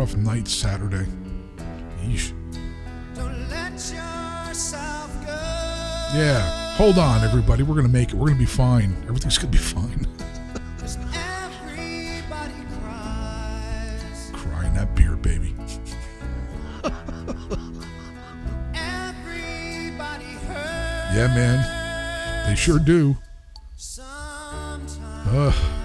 Rough, night Saturday. Yeesh. Don't let yourself go. Yeah. Hold on, everybody. We're to make it. We're to be fine. Everything's to be fine. Crying that beer, baby. Everybody hurts. Yeah, man. They sure do. Sometimes. Ugh.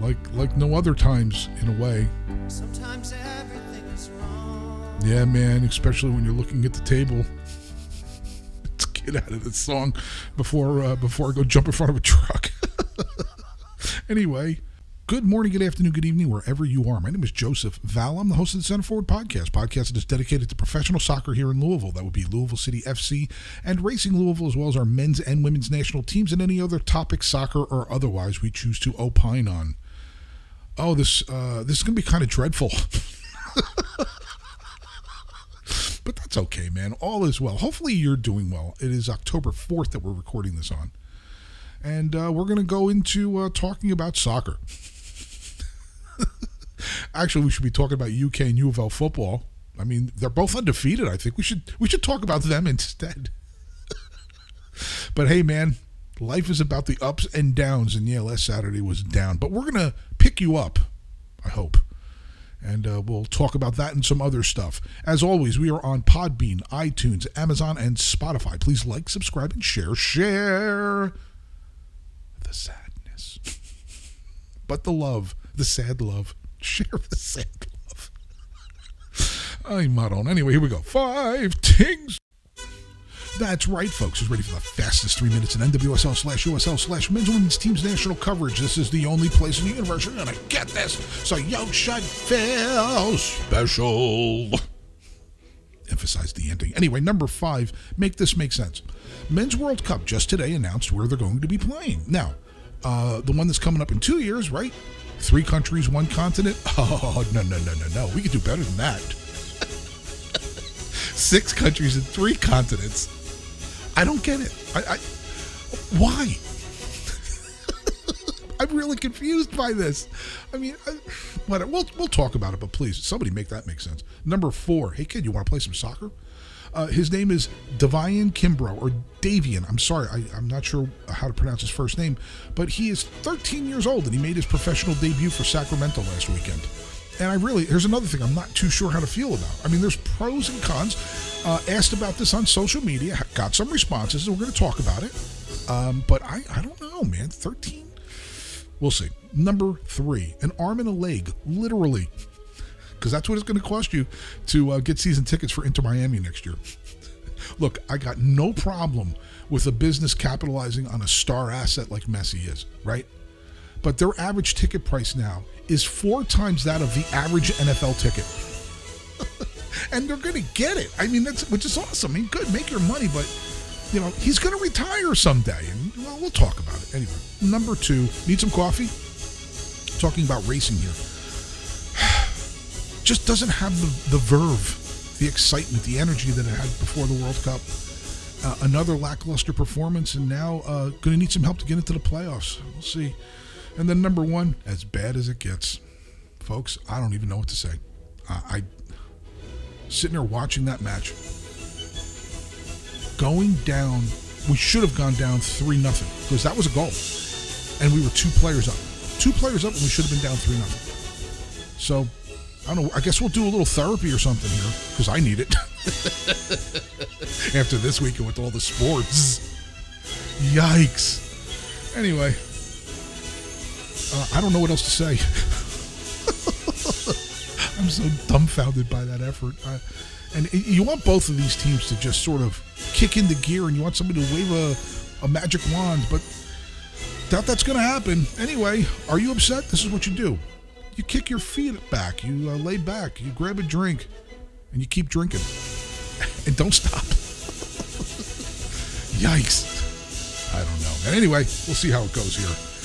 Like like no other times in a way. Sometimes everything is wrong. Yeah, man. Especially when you're looking at the table. Let's get out of this song before uh, before I go jump in front of a truck. anyway, good morning, good afternoon, good evening, wherever you are. My name is Joseph Val. I'm the host of the Center Forward Podcast. Podcast that is dedicated to professional soccer here in Louisville. That would be Louisville City FC and Racing Louisville, as well as our men's and women's national teams and any other topic, soccer or otherwise, we choose to opine on. Oh, this uh, this is to be kind of dreadful. but that's okay, man. All is well. Hopefully, you're doing well. It is October 4th that we're recording this on. And uh, we're to go into uh, talking about soccer. Actually, we should be talking about UK and U of L football. I mean, they're both undefeated. I think we should we should talk about them instead. but hey, man, life is about the ups and downs, and yeah, last Saturday was down. But we're gonna pick you up. I hope and uh, we'll talk about that and some other stuff. As always, we are on Podbean, iTunes, Amazon, and Spotify. Please like, subscribe, and share. Share the sadness, but the love, the sad love. Share the sad love. I'm not on. Anyway, here we go. Five tings. That's right, folks. Who's ready for the fastest three minutes in NWSL slash USL slash men's women's teams national coverage? This is the only place in the universe you're going to get this. So you should feel special. Emphasize the ending. Anyway, number five, make this make sense. Men's World Cup just today announced where they're going to be playing. Now, uh, the one that's coming up in two years, right? Three countries, one continent. Oh, no, no, no, no, no. We could do better than that. Six countries and three continents. I don't get it. I, I why? I'm really confused by this. I mean, I, whatever. We'll we'll talk about it, but please, somebody make that make sense. Number four. Hey kid, you want to play some soccer? Uh, his name is Devian Kimbrough or Davian. I'm sorry, I, I'm not sure how to pronounce his first name, but he is 13 years old and he made his professional debut for Sacramento last weekend. And I really, here's another thing I'm not too sure how to feel about. I mean, there's pros and cons. Uh, asked about this on social media, got some responses, and we're going to talk about it. Um, but I, I don't know, man. 13? We'll see. Number three, an arm and a leg, literally. Because that's what it's going to cost you to uh, get season tickets for Inter Miami next year. Look, I got no problem with a business capitalizing on a star asset like Messi is, right? But their average ticket price now is four times that of the average NFL ticket. and they're going to get it. I mean, that's which is awesome. I mean, good, make your money, but you know, he's going to retire someday, and well, we'll talk about it anyway. Number two, need some coffee. Talking about racing here, just doesn't have the the verve, the excitement, the energy that it had before the World Cup. Uh, another lackluster performance, and now uh, going to need some help to get into the playoffs. We'll see. And then number one, as bad as it gets, folks. I don't even know what to say. I, I sitting there watching that match, going down. We should have gone down three nothing because that was a goal, and we were two players up. Two players up, and we should have been down three nothing. So I don't know. I guess we'll do a little therapy or something here because I need it after this weekend with all the sports. Yikes! Anyway, uh, I don't know what else to say. I'm so dumbfounded by that effort. Uh, and you want both of these teams to just sort of kick into gear, and you want somebody to wave a, a magic wand, but doubt that's going to happen. Anyway, are you upset? This is what you do. You kick your feet back, you uh, lay back, you grab a drink, and you keep drinking. and don't stop. Yikes. I don't know. And anyway, we'll see how it goes here.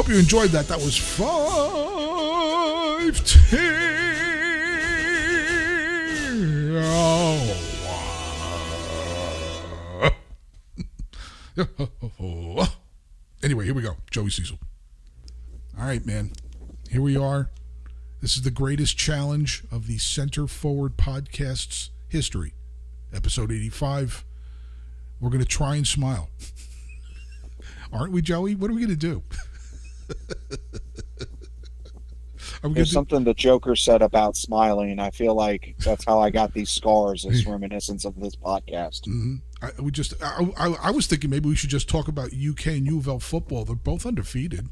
Hope you enjoyed that. That was five anyway, here we go. Joey Cecil. All right, man. Here we are. This is the greatest challenge of the Center Forward Podcast's history. Episode 85. We're going to try and smile. Aren't we, Joey? What are we going to do? There's do? something the Joker said about smiling. I feel like that's how I got these scars as reminiscence of this podcast. Mhm. I, we just. I, I, I was thinking maybe we should just talk about UK and U of L football. They're both undefeated.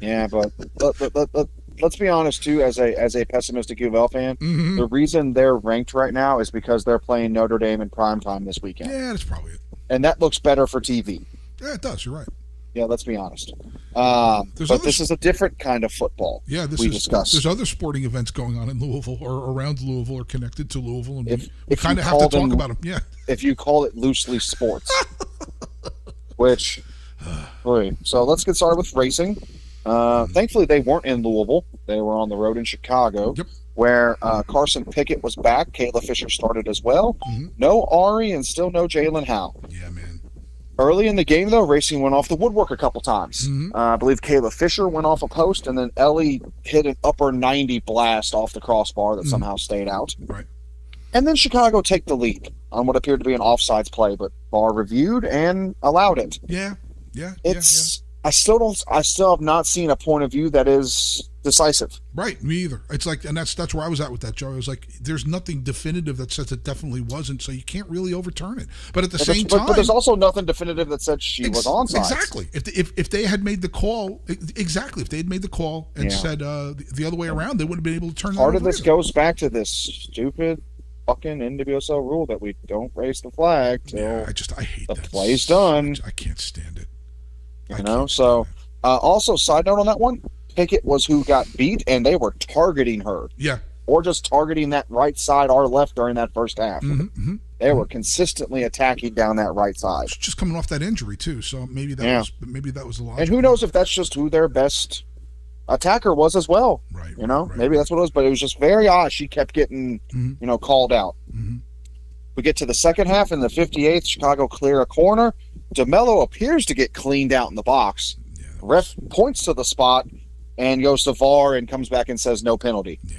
Yeah, but let, let, let, let, let's be honest too. As a as a pessimistic U of L fan, Mhm. the reason they're ranked right now is because they're playing Notre Dame in prime time this weekend, Yeah, that's probably it. and that looks better for TV. Yeah, it does. You're right. Yeah, let's be honest. Um, but other this is a different kind of football. Yeah, this we is. discussed. There's other sporting events going on in Louisville or around Louisville or connected to Louisville, and If- we, we kind of have to talk them- about them. Yeah. if you call it loosely sports. Which, boy, so let's get started with racing. Uh, thankfully, they weren't in Louisville; they were on the road in Chicago, Yep. where uh, Carson Pickett was back. Kayla Fisher started as well. Mhm. No Ari, and still no Jaelin Howell. Yeah, man. Early in the game, though, racing went off the woodwork a couple times. Mhm. Uh, I believe Kayla Fisher went off a post, and then Ellie hit an upper 90 blast off the crossbar that Mhm. somehow stayed out. Right. And then Chicago take the lead on what appeared to be an offsides play, but VAR reviewed and allowed it. Yeah. Yeah. It's I still don't I still have not seen a point of view that is decisive. Right. Me either. It's like, and that's that's where I was at with that, Joe. I was like, there's nothing definitive that says it definitely wasn't, so you can't really overturn it. But at the But, same time, but there's also nothing definitive that said she Ex- was onside. Exactly. If, the, if if they had made the call, exactly. If they had made the call and Yeah. said uh, the, the other way around, they wouldn't have been able to turn Part of this either. goes back to this stupid fucking NWSL rule that we don't raise the flag Yeah, I just I hate the that. play's done. I can't stand it. I You know, so uh, also side note on that one, Pickett was who got beat, and they were targeting her, yeah, or just targeting that right side or left during that first half. hmm hmm They were consistently attacking down that right side. just coming off that injury too, so maybe that Yeah. was maybe that was the logic. And who knows if that's just who their best attacker was as well. Right. You know, right, maybe that's what it was, but it was just very odd. She kept getting, Mhm. you know, called out. Mhm. We get to the second half in the 58th. Chicago clear a corner. DeMelo appears to get cleaned out in the box. Yeah. Ref points to the spot and goes to VAR and comes back and says no penalty. Yeah.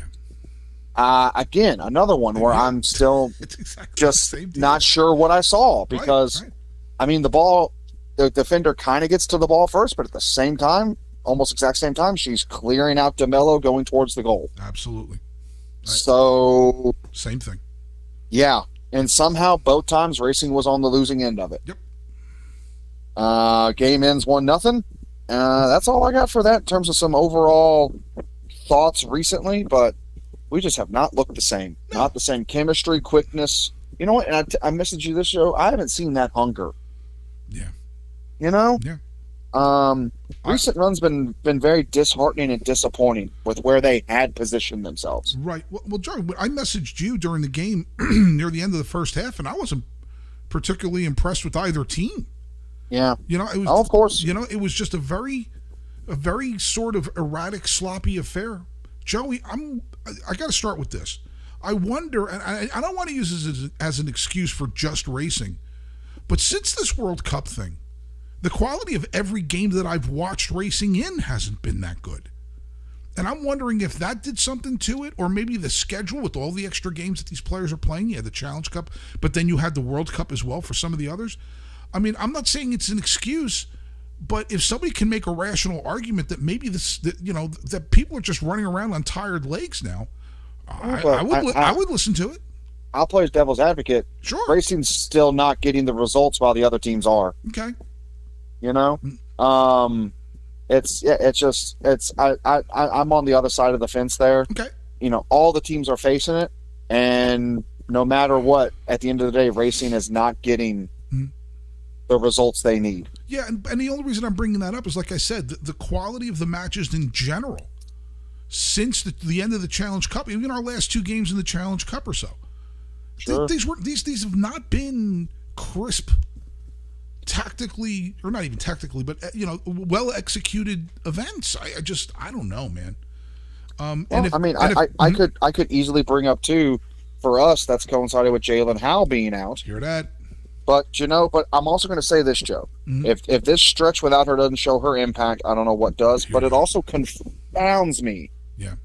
Uh, again, another one where Yeah. I'm still exactly just the same deal. not sure what I saw Right, because right. I mean the ball, the defender kind of gets to the ball first, but at the same time, almost exact same time, she's clearing out Demelo going towards the goal. absolutely Right. So same thing. yeah, and somehow both times Racing was on the losing end of it. Yep. Uh, game ends one nothing. Uh, that's all I got for that in terms of some overall thoughts recently, but we just have not looked the same. Not the same chemistry, quickness. You know what? And I, I messaged you this show. I haven't seen that hunger. Yeah. You know. Yeah. Um, I- recent runs been been very disheartening and disappointing with where they had positioned themselves. Right. Well, well Joe, I messaged you during the game near the end of the first half, and I wasn't particularly impressed with either team. Yeah. You know, it was Oh, of course. you know, it was just a very, a very sort of erratic, sloppy affair. Joey, I'm, I, I got to start with this. I wonder, and I, I don't want to use this as, as an excuse for just racing, but since this World Cup thing, the quality of every game that I've watched racing in hasn't been that good. And I'm wondering if that did something to it, or maybe the schedule with all the extra games that these players are playing. You had the Challenge Cup, but then you had the World Cup as well for some of the others. I mean, I'm not saying it's an excuse, but if somebody can make a rational argument that maybe this, that, you know, that people are just running around on tired legs now, I, I would, I- li- I- would listen to it. I'll play as devil's advocate. Sure. Racing's still not getting the results while the other teams are. Okay. You know, Um, it's yeah, it's just it's I, I I'm on the other side of the fence there. Okay. You know, all the teams are facing it, and no matter what, at the end of the day, racing is not getting. The results they need. Yeah, and, and the only reason I'm bringing that up is, like I said, the, the quality of the matches in general since the, the end of the Challenge Cup, even our last two games in the Challenge Cup or so. Th- these were these these have not been crisp, tactically or not even tactically, but uh, you know, well executed events. I, I just I don't know, man. Um, Well, and if, I mean, I, if- I, I could I could easily bring up too for us that's coincided with Jaelin Howell being out. hear that. But you know, but I'm also going to say this, Joe. Mhm. If if this stretch without her doesn't show her impact, I don't know what does. But it also confounds me. Yeah.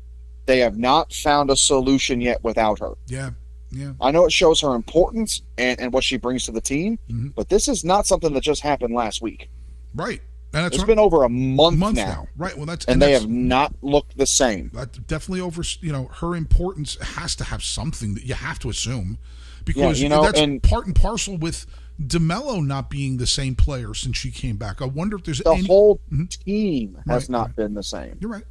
They have not found a solution yet without her. Yeah, yeah, I know it shows her importance and, and what she brings to the team, Mhm. but this is not something that just happened last week. right. And it's been over a month, month now, now. right? Well, that's and they that's- have not looked the same. that definitely over you know her importance has to have something that you have to assume because you know, that's and- part and parcel with Demelo not being the same player since she came back. I wonder if there's The any. whole Mhm. team has Right, not right. been the same. You're right.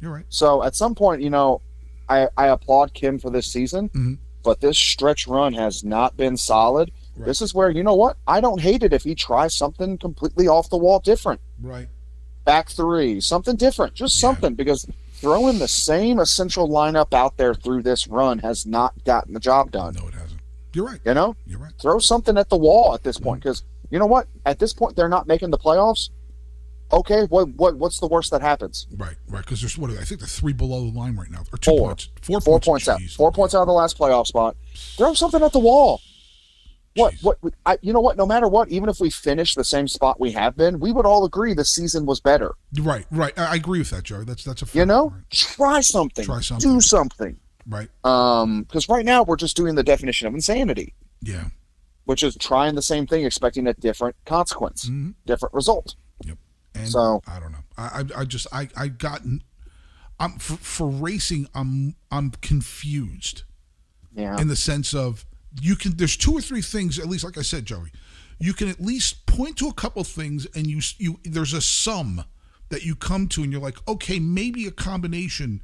You're right. So at some point, you know, I, I applaud Kim for this season, Mhm. but this stretch run has not been solid. Right. This is where, you know what? I don't hate it if he tries something completely off the wall different. Right. Back three, something different, just Yeah. something, because throwing the same essential lineup out there through this run has not gotten the job done. No. You're right. You know, You're right. throw something at the wall at this point, because you know what? At this point, they're not making the playoffs. Okay, what what what's the worst that happens? Right. Right. Because there's what I think they're three below the line right now, or two Four. points. Four, Four points. points out. Jeez. Four points out of the last playoff spot. Throw something at the wall. What? Jeez. What? I, you know what? No matter what, even if we finish the same spot we have been, we would all agree the season was better. Right. Right. I, I agree with that, Joe. That's that's a fair You know, point. try something. Try something. Do something. Right. Um, because right now we're just doing the definition of insanity, Yeah. which is trying the same thing, expecting a different consequence, Mhm. different result. Yep. And So- I don't know. I I, I just I I gotten. I'm for, for racing. I'm I'm confused. Yeah. in the sense of you can there's two or three things at least like i said joey you can at least point to a couple things and you you there's a sum that you come to and you're like okay maybe a combination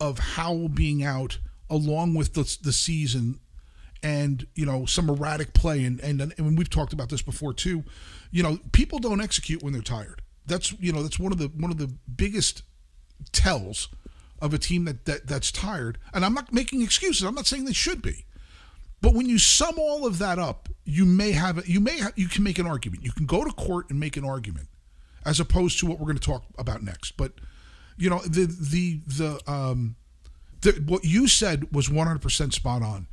of Howell being out along with the, the season and you know some erratic play and, and and we've talked about this before too you know people don't execute when they're tired that's you know that's one of the one of the biggest tells of a team that, that that's tired. And I'm not making excuses. I'm not saying they should be. But when you sum all of that up, you may have you may have, you can make an argument. You can go to court and make an argument, as opposed to what we're going to talk about next. But you know the the the um the, what you said was 100% spot on.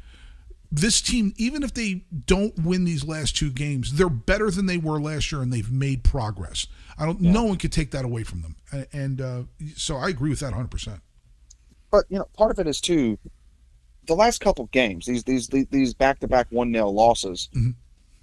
This team, even if they don't win these last two games, they're better than they were last year, and they've made progress. I don't. No one could take that away from them, and, and uh, so I agree with that 100. percent but you know, part of it is too the last couple of games, these these these back to back one 0 losses. Mhm.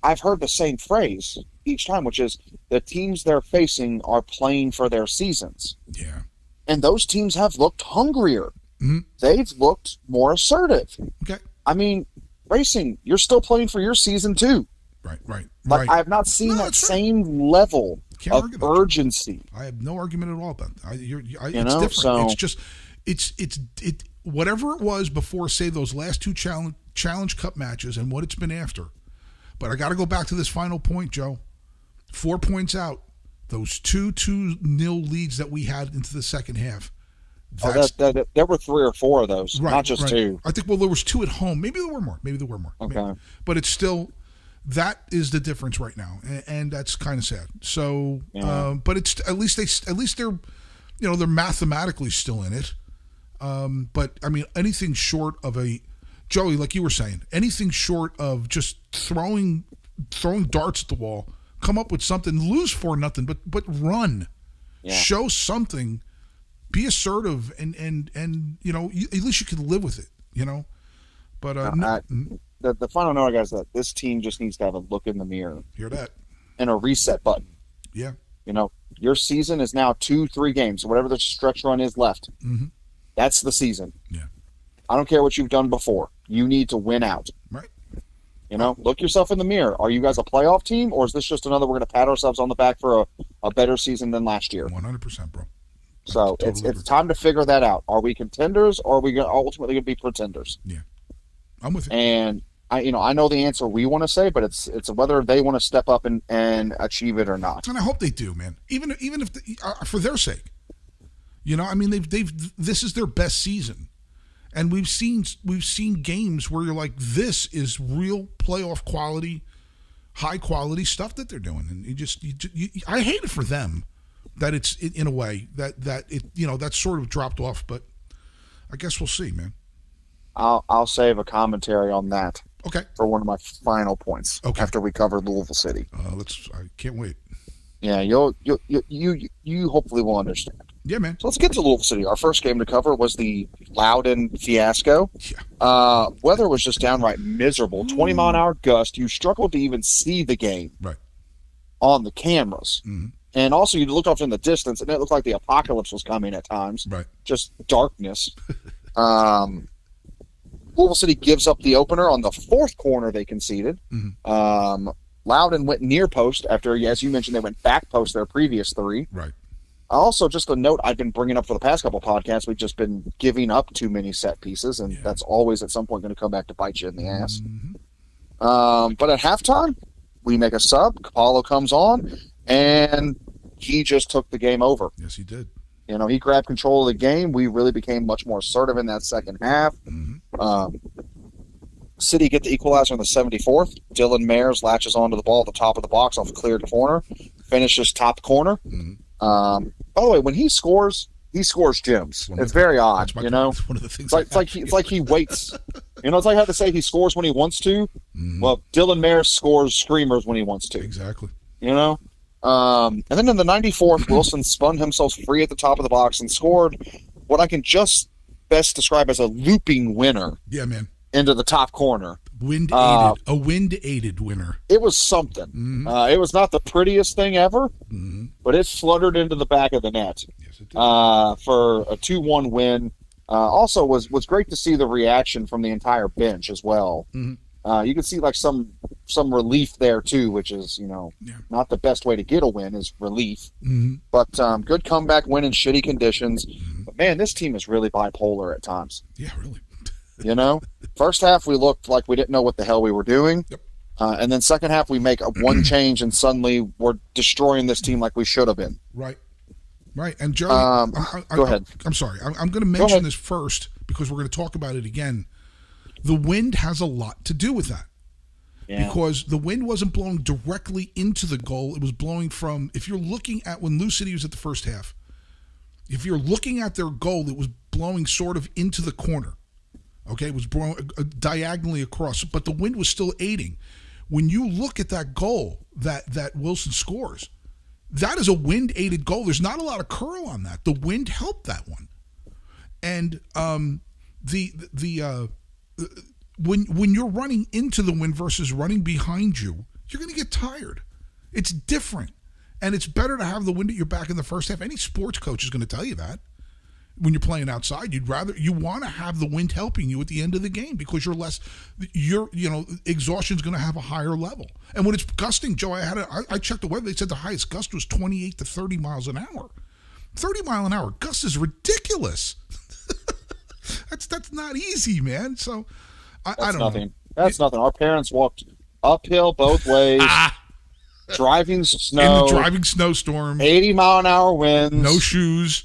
I've heard the same phrase each time, which is the teams they're facing are playing for their seasons, Yeah. And those teams have looked hungrier. Mhm. They've looked more assertive. Okay. I mean, racing, you're still playing for your season too. Right. Right. Like right. I have not seen No, that right. same level Can't of argue that, Joe. urgency. I have no argument at all about that. I, you're, I, You it's know, different. so- It's just, it's it's it whatever it was before. Say those last two challenge challenge cup matches and what it's been after. But I got to go back to this final point, Joe. Four points out. Those two two nil leads that we had into the second half. Oh, That's that, that, there were three or four of those, right, not just right. two. I think well there was two at home. Maybe there were more. Maybe there were more. Okay. Maybe. But it's still that is the difference right now, and, and that's kind of sad. So, Yeah. um, but it's at least they at least they're you know they're mathematically still in it. Um, but I mean anything short of a Joey, like you were saying, anything short of just throwing throwing darts at the wall, come up with something, lose for nothing, but but run, Yeah. show something, be assertive, and and and you know you, at least you can live with it, you know. But uh, no- I- the, the final note, i guys, that this team just needs to have a look in the mirror hear that? and a reset button. Yeah. You know, your season is now two, three games, whatever the stretch run is left. Mhm. That's the season. Yeah. I don't care what you've done before. You need to win out. Right. You know, look yourself in the mirror. Are you guys a playoff team, or is this just another? We're going to pat ourselves on the back for a, a better season than last year. One hundred percent, bro. So Totally it's it's time to figure that out. Are we contenders or are we gonna, ultimately going to be pretenders? Yeah, I'm with you. And I, you know, I know the answer we want to say, but it's it's whether they want to step up and, and achieve it or not. And I hope they do, man. Even even if the, uh, for their sake, you know, I mean, they've they've this is their best season, and we've seen we've seen games where you're like, this is real playoff quality, high quality stuff that they're doing, and you just you, you, I hate it for them that it's in a way that that it you know that's sort of dropped off, but I guess we'll see, man. I'll I'll save a commentary on that Okay, for one of my final points Okay. after we cover Louisville City. uh, let's. I can't wait. Yeah, you'll you you you you hopefully will understand. Yeah, man. So let's get to Louisville City. Our first game to cover was the Loudoun fiasco. Yeah. Uh, weather was just downright miserable. 20 mile an hour gust. You struggled to even see the game Right. on the cameras. Mhm. And also, you looked off in the distance, and it looked like the apocalypse was coming at times. Right. Just darkness. um, Louisville City gives up the opener on the fourth corner they conceded. Mhm. Um, Loudoun went near post after, as you mentioned, they went back post their previous three. Right. Also, just a note I've been bringing up for the past couple podcasts, we've just been giving up too many set pieces, and Yeah. that's always at some point going to come back to bite you in the ass. Mhm. Um, but at halftime, we make a sub. Capallo comes on, and he just took the game over. Yes, he did. You know, he grabbed control of the game. We really became much more assertive in that second half. Mhm. Um, City get the equalizer in the 74th. Dylan Mares latches onto the ball at the top of the box off a cleared corner, finishes top corner. Mhm. Um, by the way, when he scores, he scores gems. It's the- very odd, That's my- you know. one of the things. It's like it's like he, it's like he waits. You know, it's like how to say he scores when he wants to. Mhm. Well, Dylan Mares scores screamers when he wants to. exactly. You know. Um, and then in the 94th, Wilson spun himself free at the top of the box and scored what I can just best describe as a looping winner Yeah, man. into the top corner. Wind aided, Uh, a wind aided winner. It was something. Mhm. Uh, it was not the prettiest thing ever, hmm but it fluttered into the back of the net Yes, uh, for a two-one win. Uh, also, was was great to see the reaction from the entire bench as well. Mhm. Uh, you could see like some some relief there too, which is you know Yeah. not the best way to get a win is relief. hmm But um, good comeback win in shitty conditions. But man, this team is really bipolar at times. Yeah, really. You know, first half we looked like we didn't know what the hell we were doing, Yep. uh, and then second half we make a one change and suddenly we're destroying this team like we should have been. Right. Right. And Joey, Um, I, I, go I, ahead. I'm sorry. I'm, I'm going to mention this first because we're going to talk about it again. The wind has a lot to do with that because the wind wasn't blowing directly into the goal. It was blowing from, if you're looking at when Lou City was at the first half, if you're looking at their goal, it was blowing sort of into the corner. Okay, it was blowing uh, diagonally across, but the wind was still aiding. When you look at that goal that that Wilson scores, that is a wind aided goal. There's not a lot of curl on that. The wind helped that one, and um, the the uh, when when you're running into the wind versus running behind you, you're going to get tired. It's different, and it's better to have the wind at your back in the first half. Any sports coach is going to tell you that when you're playing outside you'd rather you want to have the wind helping you at the end of the game because you're less you're you know exhaustion's going to have a higher level. And when it's gusting joe i had a, I, I checked the weather they said the highest gust was 28 to 30 miles an hour. 30 mile an hour gust is ridiculous. That's that's not easy man. So i, I don't nothing. know. That's nothing. Our parents walked uphill both ways, ah. driving snow. In the driving snowstorm. 80 mile an hour winds. no shoes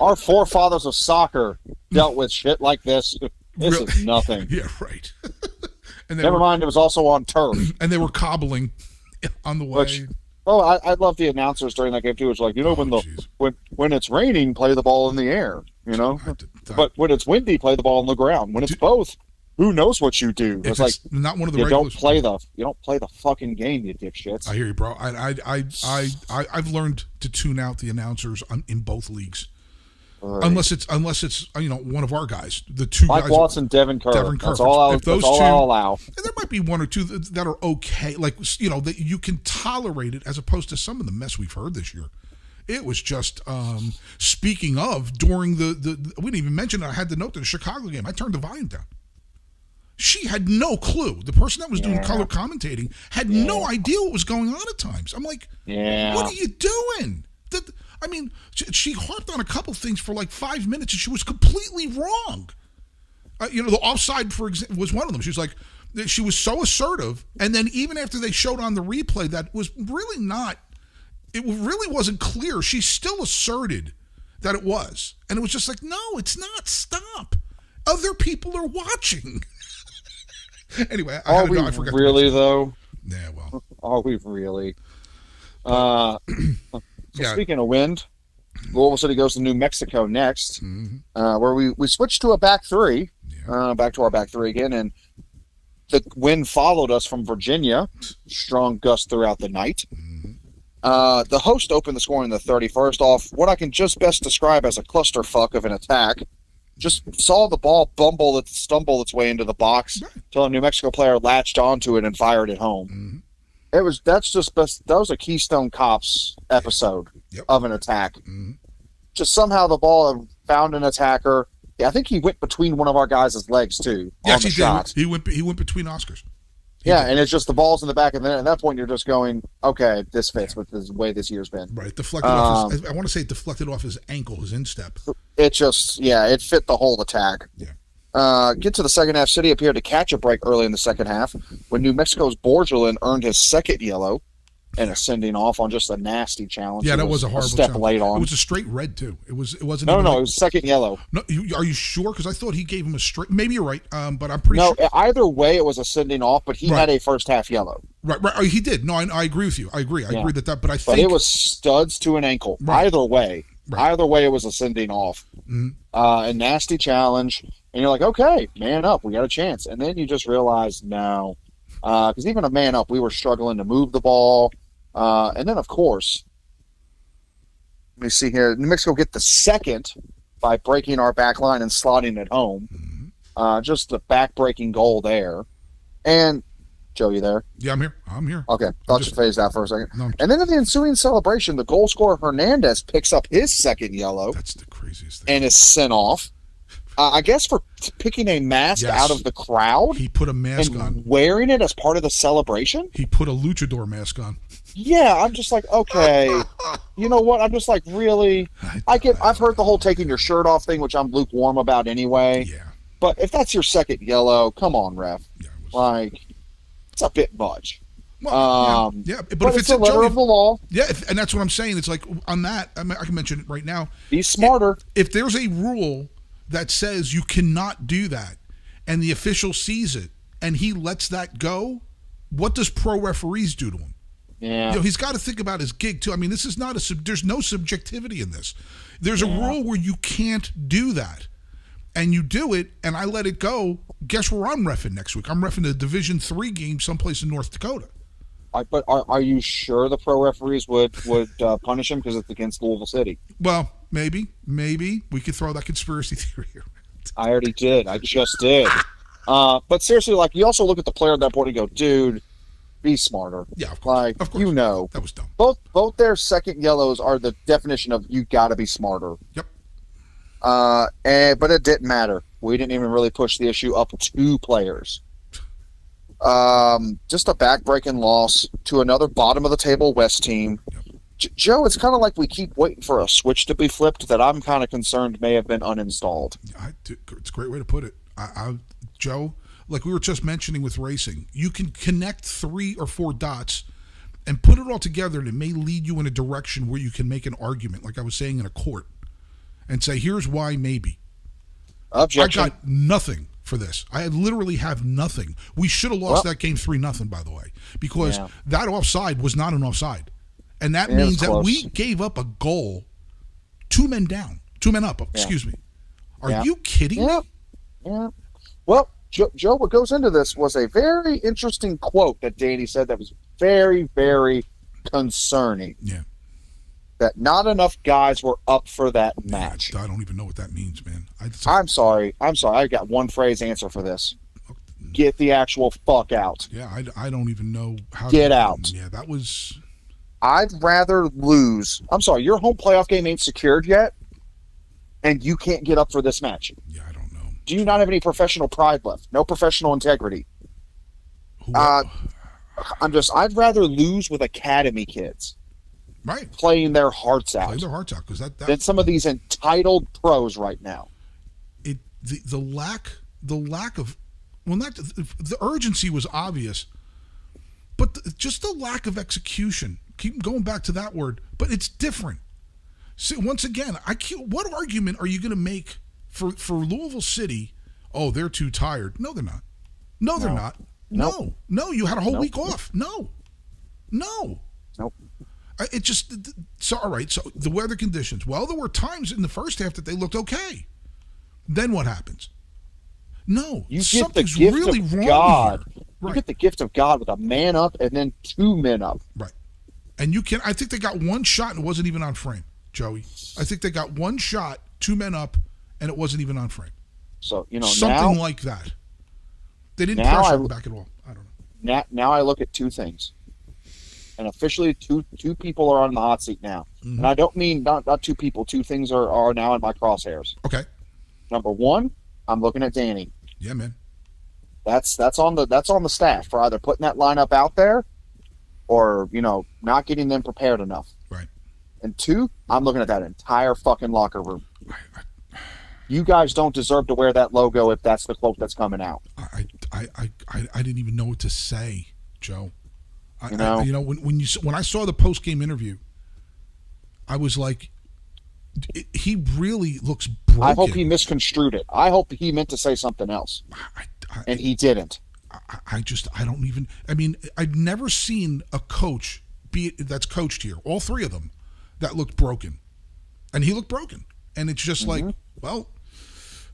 Our forefathers of soccer dealt with shit like this. This Really? is nothing. yeah right and they Never were, mind, it was also on turf. and they were cobbling on the way Which- Oh, I, I love the announcers during that game too. It's like you know when oh, the Oh, jeez. when when it's raining, play the ball in the air. You know, I- I- but when it's windy, play the ball on the ground. When it's both, who knows what you do? It's like it's not one of the you don't play the you don't play the fucking game, you dipshits. I hear you, bro. I, I, I, I, I, I've learned to tune out the announcers um, in both leagues, Right. unless it's unless it's you know one of our guys, the two Mike guys. Watson, Devin Kerr. Devin Kerr. That's all. I'll, If those that's all two- I'll allow. And there might be one or two that, that are okay, like you know that you can tolerate it, as opposed to some of the mess we've heard this year. It was just um, speaking of during the, the we didn't even mention. it, I had the note to the Chicago game. I turned the volume down. She had no clue. The person that was doing color commentating had no idea what was going on at times. I'm like, Yeah. what are you doing? That I mean, she, she harped on a couple things for like five minutes, and she was completely wrong. Uh, you know, the offside, for example, was one of them. She was like, she was so assertive, and then even after they showed on the replay, that was really not. It really wasn't clear. She still asserted that it was, and it was just like, no, it's not. Stop. Other people are watching. anyway, I, Are we know, I forgot. really though? Yeah, well, Are we really? Uh, so Yeah. speaking of wind, Louisville City goes to New Mexico next, Mhm. uh, where we we switched to a back three, Yeah. uh, back to our back three again, and the wind followed us from Virginia, strong gust throughout the night. Uh, the host opened the score in the 31st off what I can just best describe as a clusterfuck of an attack. Just saw the ball bumble, stumble its way into the box until a New Mexico player latched onto it and fired it home. Mhm. It was that's just best. That was a Keystone Cops episode Yep. of an attack. Mhm. Just somehow the ball found an attacker. Yeah, I think he went between one of our guys' legs too the he shot. did. He went. He went between Oscars. He Yeah, did. and it's just the ball's in the back, and then at that point you're just going, okay, this fits with the way this year's been. Right, deflected off. His, Um, I want to say it deflected off his ankle, his instep. It just, yeah, it fit the whole attack. Yeah. Uh, get to the second half. City appeared to catch a break early in the second half when New Mexico's Borgelin earned his second yellow and a sending off on just a nasty challenge. Yeah, It that was a horrible step challenge. late on. It was a straight red too. It was. It wasn't. no, even no, like- it was second yellow. no. You, are you sure? Because I thought he gave him a straight. Maybe you're right. Um, but I'm pretty No, sure. either way, it was a sending off, but he Right. had a first half yellow. Right, right. oh, He did. No, I, I agree with you. I agree. I Yeah. agree that that. But I But think it was studs to an ankle. Right. Either way, Right. either way, it was a sending off. Mhm. Uh, a nasty challenge, and you're like, okay, man up, we got a chance. And then you just realize, no, because even a man up, we were struggling to move the ball. Uh, and then, of course, let me see here. New Mexico get the second by breaking our back line and slotting it home. Mm-hmm. Uh, just the back breaking goal there. And Joe, you there? yeah, I'm here. I'm here. Okay, thought just- you phased out for a second. No, And then in the ensuing celebration, the goal scorer Hernandez picks up his second yellow that's the craziest thing. and is sent off. Uh, I guess for picking a mask Yes. out of the crowd He put a mask and on. wearing it as part of the celebration. He put a luchador mask on. Yeah, I'm just like, okay, you know what? I'm just like, really? I get. I've heard the whole taking your shirt off thing, which I'm lukewarm about anyway. Yeah, But if that's your second yellow, come on, ref. yeah. It was, Like, it's a bit much. well, Um, yeah, yeah, but, But, if it's, it's a letter of the law. yeah, if, and that's what I'm saying. It's like on that. I, mean, I can mention it right now. Be smarter. if there's a rule that says you cannot do that and the official sees it and he lets that go, what does pro referees do to him? Yeah. You know, he's got to think about his gig too. I mean, this is not a sub, there's no subjectivity in this. There's a rule where you can't do that. And you do it and I let it go. Guess where I'm refing next week? I'm refing a Division 3 game someplace in North Dakota. I, but are, are you sure the pro referees would would uh, punish him because it's against Louisville City? Well, maybe, maybe we could throw that conspiracy theory here. I already did. I just did. Uh, but seriously, like you also look at the player at that point and go, dude, be smarter. Yeah, of course. Like of course. you know, That was dumb. both both their second yellows are the definition of you got to be smarter. Yep. Uh, and but it didn't matter. We didn't even really push the issue up two players. Um, just a backbreaking loss to another bottom of the table West team. J- Joe, it's kind of like we keep waiting for a switch to be flipped that I'm kind of concerned may have been uninstalled. I, it's a great way to put it. I, I, Joe, like we were just mentioning with racing, you can connect three or four dots and put it all together, and it may lead you in a direction where you can make an argument, like I was saying in a court, and say, "Here's why maybe." Objection. I got nothing for this. I literally have nothing. We should have lost Well- that game three nothing, by the way, because Yeah. that offside was not an offside, and that Yeah, means that we gave up a goal, two men down, two men up. Excuse me. Are Yeah. you kidding me? Yeah. Yeah. Well, Joe, Joe, what goes into this was a very interesting quote that Danny said that was very, very concerning. Yeah. That not enough guys were up for that match. I don't even know what that means, man. I, I'm sorry. I'm sorry. I got one phrase answer for this. Get the actual fuck out. yeah, I, I don't even know how. Get to, out. Yeah, that was. I'd rather lose. I'm sorry. Your home playoff game ain't secured yet, and you can't get up for this match. Yeah, I don't know. Do you not have any professional pride left? No professional integrity. Uh, I'm just. I'd rather lose with academy kids right. playing their hearts out their hearts out because that, that than some of these entitled pros right now. it the, the lack the lack of well not the, the urgency was obvious but the, just the lack of execution keep going back to that word but it's different once again i can't what argument are you going to make for for louisville city oh they're too tired no they're not no they're No. not no Nope. no you had a whole Nope. week off no no Nope. It just so all right so the weather conditions well there were times in the first half that they looked okay then what happens no You get the something's gift really of wrong God. here. You get the gift of God with a man up and then two men up. right and you can i think they got one shot and it wasn't even on frame joey. I think they got one shot two men up and it wasn't even on frame. So you know something now, like that. They didn't pressure I- them back at all. I don't know. Now now I look at two things, and officially two two people are on the hot seat now, Mm-hmm. and I don't mean not not two people. Two things are are now in my crosshairs. okay. Number one, I'm looking at Danny. yeah man. That's that's on the that's on the staff for either putting that lineup out there, or you know not getting them prepared enough. Right. And two, I'm looking at that entire fucking locker room. I, I, You guys don't deserve to wear that logo if that's the quote that's coming out. I, I, I, I, I didn't even know what to say, Joe. I, You know? You know when, when you when I saw the post game interview, I was like, it, he really looks broken. I hope he misconstrued it. I hope he meant to say something else, I, I, and he didn't. I, I just I don't even. I mean, I've never seen a coach be that's coached here. All three of them that looked broken, and he looked broken. And it's just Mm-hmm. like, well,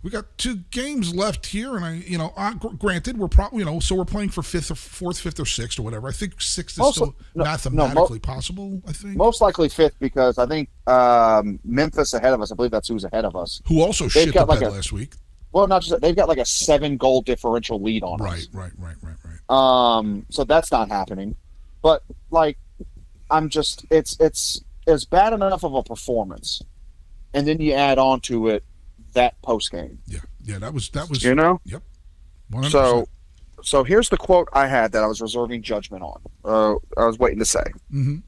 we got two games left here, and I, you know, uh, granted, we're probably, you know, so we're playing for fifth or fourth, fifth or sixth or whatever. I think sixth is Most- still no, no, mo- mathematically possible. I think. Most likely fifth because I think um, Memphis ahead of us. I believe that's who's ahead of us. Who also they've shit the like bed a- last week. Well, not just that, they've got like a seven goal differential lead on Right, us. right, right, right, right. right. Um, so that's not happening. But like, I'm just it's it's it's bad enough of a performance, and then you add on to it that post game. Yeah, yeah. That was that was. You know. Yep. 100%. So, so here's the quote I had that I was reserving judgment on. Uh, I was waiting to say, Mhm.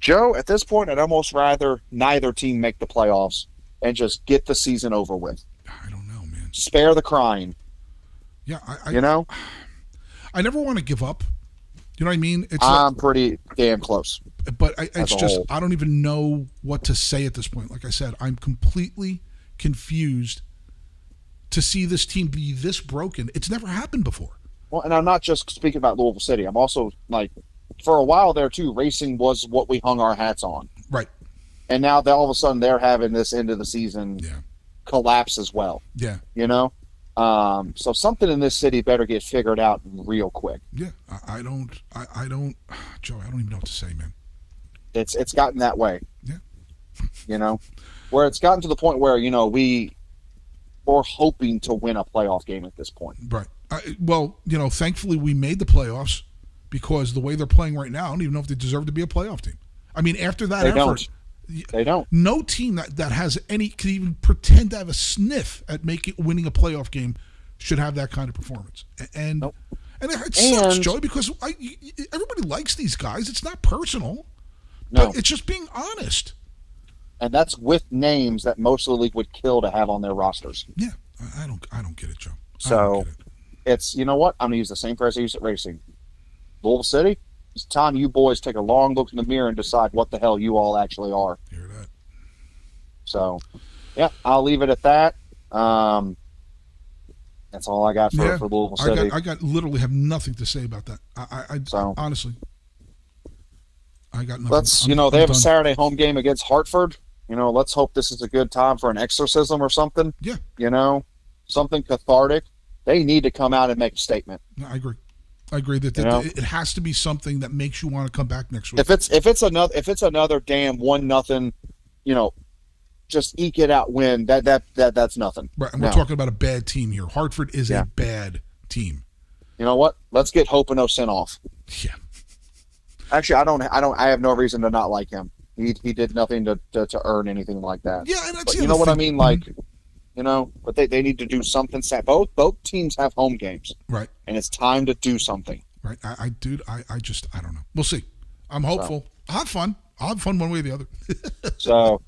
Joe. At this point, I'd almost rather neither team make the playoffs and just get the season over with. I don't know, man. Spare the crying. Yeah, I, I, You know, I never want to give up. You know what I mean? It's I'm pretty damn close. but I, it's just whole. I don't even know what to say at this point. Like I said, I'm completely confused to see this team be this broken. It's never happened before. Well, and I'm not just speaking about Louisville City. I'm also like, for a while there too, racing was what we hung our hats on, Right? and now all of a sudden they're having this end of the season Yeah. Collapse as well. Yeah. You know, um, so something in this city better get figured out real quick. Yeah. I, I don't. I, I don't. Joe, I don't even know what to say, man. It's it's gotten that way. Yeah. You know, where it's gotten to the point where you know we we're hoping to win a playoff game at this point. Right. I, well, you know, thankfully we made the playoffs because the way they're playing right now, I don't even know if they deserve to be a playoff team. I mean, after that They effort, don't. They don't. no team that, that has any could even pretend to have a sniff at making winning a playoff game should have that kind of performance. And Nope. and it, it sucks, Joey, because I, everybody likes these guys. It's not personal, No, but it's just being honest. and that's with names that most of the league would kill to have on their rosters. Yeah, I, don't I don't get it, Joe. I So- get it. It's you know what I'm gonna use the same phrase I used at racing. Louisville City. It's time you boys take a long look in the mirror and decide what the hell you all actually are. hear that. So, yeah, I'll leave it at that. Um, that's all I got for, Yeah, for Louisville I City. got I got literally have nothing to say about that. I I, I So- honestly, I got nothing. let's I'm- you know they I'm have a. Saturday home game against Hartford. You know, let's hope this is a good time for an exorcism or something. Yeah. You know, something cathartic. They need to come out and make a statement. No, I agree. I agree that, that know? it has to be something that makes you want to come back next week. If it's if it's another if it's another damn one nothing, you know, just eke it out win. That that that that's nothing. Right, and we're No. talking about a bad team here. Hartford is Yeah. a bad team. You know what? Let's get Hope and sent off. Yeah, Actually, I don't. I don't. I have no reason to not like him. He he did nothing to to, to earn anything like that. yeah, and that's But you know other what I mean? Like, you know, but they, they need to do something. Both both teams have home games, Right. and it's time to do something. Right. I, I dude, I, I just I don't know. We'll see. I'm hopeful. I'll have fun. I'll have fun one way or the other. So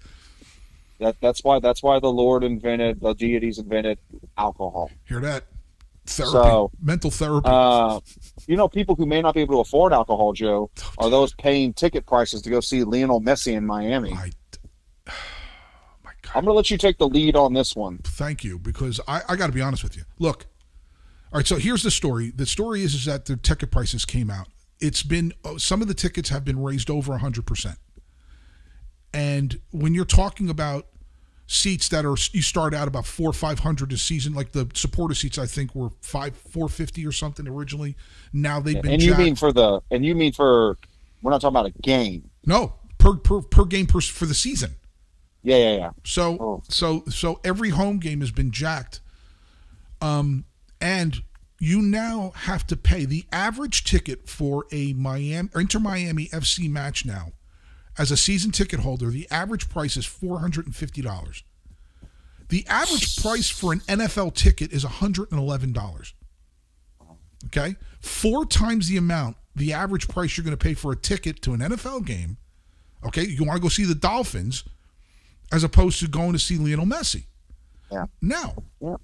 that that's why that's why the Lord invented the deities invented alcohol. Hear that? Therapy. So, mental therapy. Uh, you know, people who may not be able to afford alcohol, Joe, are those paying ticket prices to go see Lionel Messi in Miami. I. I'm going to let you take the lead on this one. Thank you, because I, I got to be honest with you. Look, all right. So here's the story. The story is is that the ticket prices came out. It's been uh, some of the tickets have been raised over hundred percent, and when you're talking about seats that are you start out about four or five hundred a season, like the supporter seats, I think were five four fifty or something originally. Now they've been And you jacked- mean for the and you mean for we're not talking about a game. no per per per game per for the season. Yeah, yeah, yeah. So Oh. so so every home game has been jacked. Um and you now have to pay the average ticket for a Miami Inter Miami FC match now. As a season ticket holder, the average price is $450. The average price for an NFL ticket is $111. Okay? Four times the amount, the average price you're going to pay for a ticket to an NFL game. Okay? You want to go see the Dolphins as opposed to going to see Lionel Messi. Yeah. Now, Yeah.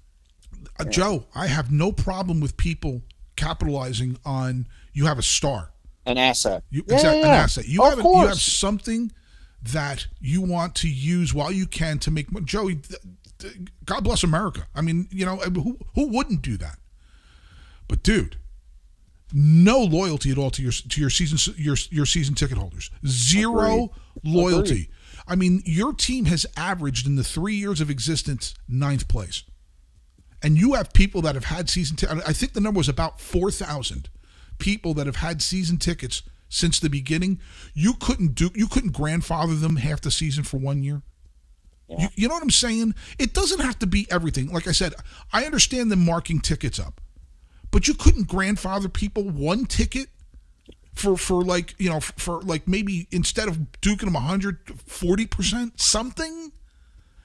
uh, Joe, I have no problem with people capitalizing on you have a star. An asset. You, yeah, exact- yeah, an asset. You of have a, you have something that you want to use while you can to make money. Joey, God bless America. I mean, you know, who who wouldn't do that? But dude, no loyalty at all to your to your season your your season ticket holders. Zero loyalty. I mean, your team has averaged in the three years of existence ninth place, and you have people that have had season. tickets. I think the number was about four thousand people that have had season tickets since the beginning. You couldn't do. You couldn't grandfather them half the season for one year. You, you know what I'm saying? It doesn't have to be everything. Like I said, I understand them marking tickets up, but you couldn't grandfather people one ticket for for like you know for, like maybe instead of duking them 140 percent something.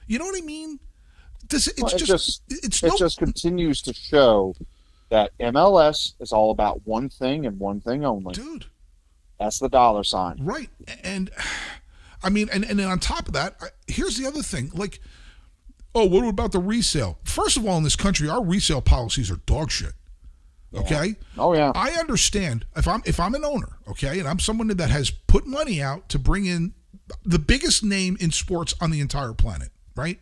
You know what I mean? This it's Well, it just, just- it's it no just continues to show that MLS is all about one thing and one thing only. dude. That's the dollar sign. Right. And I mean, and, and then on top of that, here's the other thing. Like, oh, what about the resale? First of all, in this country, our resale policies are dog shit. Okay. Oh yeah. I understand if I'm if I'm an owner, okay, and I'm someone that has put money out to bring in the biggest name in sports on the entire planet, right?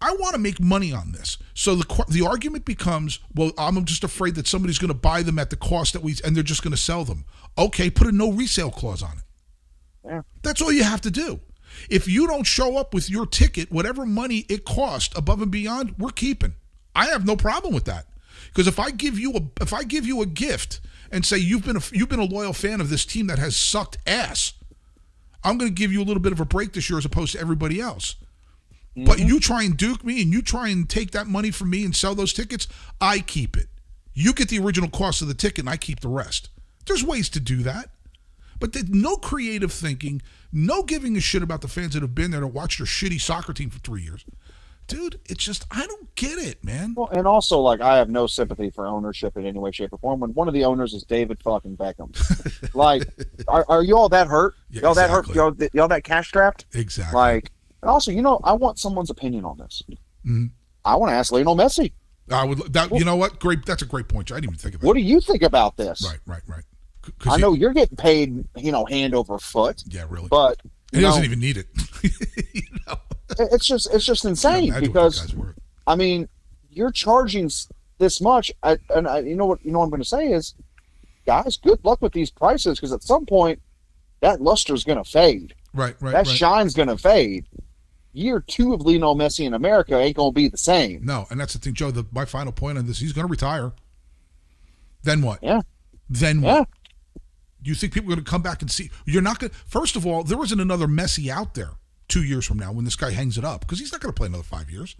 I want to make money on this. So the the argument becomes, well, I'm just afraid that somebody's going to buy them at the cost that we and they're just going to sell them. Okay, put a no resale clause on it. Yeah. That's all you have to do. If you don't show up with your ticket, whatever money it cost above and beyond, we're keeping. I have no problem with that. Because if I give you a if I give you a gift and say you've been a you've been a loyal fan of this team that has sucked ass, I'm going to give you a little bit of a break this year as opposed to everybody else. But mm-hmm. you try and duke me and you try and take that money from me and sell those tickets, I keep it. You get the original cost of the ticket and I keep the rest. There's ways to do that. But there's no creative thinking, no giving a shit about the fans that have been there to watch their shitty soccer team for three years. Dude, it's just, I don't get it, man. Well, and also, like, I have no sympathy for ownership in any way, shape, or form. When one of the owners is David fucking Beckham, like, are, are you all that hurt? Yeah, y'all that hurt? Y'all, y'all that cash strapped? Exactly. Like, and also, you know, I want someone's opinion on this. Mhm. I want to ask Lionel Messi. I would, that, you know what? Great. That's a great point. I didn't even think of that. What do you think about this? Right, right, right. I he- know you're getting paid, you know, hand over foot, yeah, really. but he know, doesn't even need it. you know? It's just it's just insane Imagine what that because. I mean, you're charging this much, I, and I, you know what you know what I'm going to say is, guys, good luck with these prices because at some point that luster is going to fade, Right, right, that right. shine's going to fade. Year two of Lionel Messi in America ain't going to be the same. No, and that's the thing, Joe. The, my final point on this: he's going to retire. Then what? Yeah, Then yeah. what? Do you think people are going to come back and see? You're not going. to First of all, there isn't another Messi out there two years from now when this guy hangs it up because he's not going to play another five years.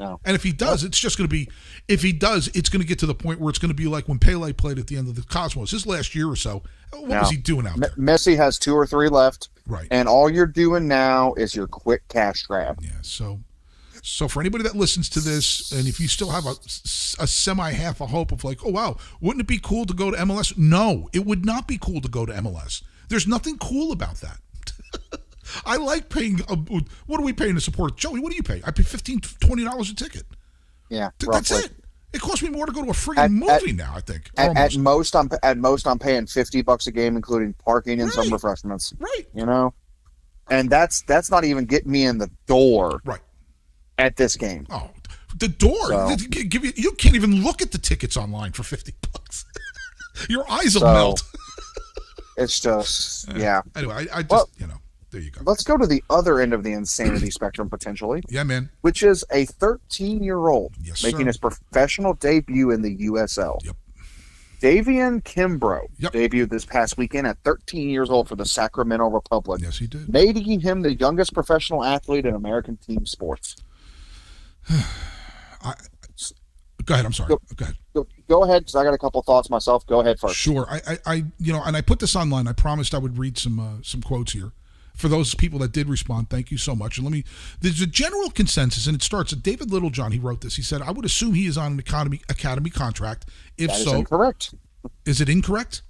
No. And if he does, it's just going to be. If he does, it's going to get to the point where it's going to be like when Pele played at the end of the Cosmos his last year or so. What No. was he doing out Me- there? Messi has two or three left, Right. and all you're doing now is your quick cash grab. Yeah. So So for anybody that listens to this, and if you still have a, a semi half a hope of like, oh wow, wouldn't it be cool to go to MLS? No, it would not be cool to go to MLS. There's nothing cool about that. I like paying. A, what are we paying to support Joey? What do you pay? I pay 15 20 dollars a ticket. Yeah, Th- That's roughly. it. It costs me more to go to a freaking movie at- now. I think At, at most, I'm at most I'm paying fifty bucks a game, including parking and some refreshments. right, You know, and that's that's not even getting me in the door right. at this game. Oh, the door. So- give you, you can't even look at the tickets online for fifty bucks. Your eyes will So- melt. It's just yeah. Anyway, I, I just Well- you know there you go. Let's go to the other end of the insanity spectrum potentially, Yeah, man. which is a 13 year old Yes, making sir. his professional debut in the USL. Yep. Da'vian Kimbrough Yep. debuted this past weekend at 13 years old for the Sacramento Republic, Yes, he did. making him the youngest professional athlete in American team sports. Go ahead. I'm sorry. Go- Go ahead. Go, go ahead, because I got a couple thoughts myself. Go ahead first. Sure. I, I, I, you know, and I put this online. I promised I would read some, uh, some quotes here. For those people that did respond, thank you so much. And let me. There's a general consensus, and it starts at David Littlejohn. He wrote this. He said, "I would assume he is on an academy academy contract. If That is so, incorrect. is it incorrect?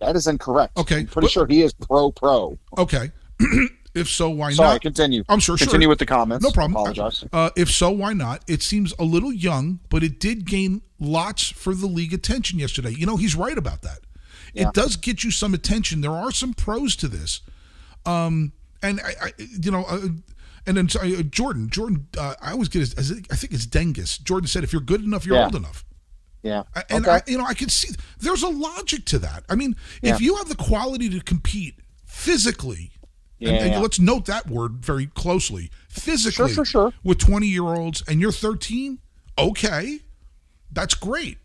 That is incorrect. Okay, I'm pretty but- sure he is pro pro. Okay. if so, why not? Sorry, not? continue. I'm sure. Continue sure. with the comments. No problem. Apologize. Uh, if so, why not? It seems a little young, but it did gain lots for the league attention yesterday. You know, he's right about that. Yeah. It does get you some attention. There are some pros to this. Um, and I, I you know, uh, and then uh, Jordan, Jordan, uh, I always get his, as- I think it's Dengus. Jordan said, if you're good enough, you're Yeah. old enough. Yeah. And okay. I, you know, I can see there's a logic to that. I mean, Yeah. if you have the quality to compete physically, and, and Yeah. let's note that word very closely, physically, Sure, sure, sure. with 20 year olds, and you're 13, okay, that's great.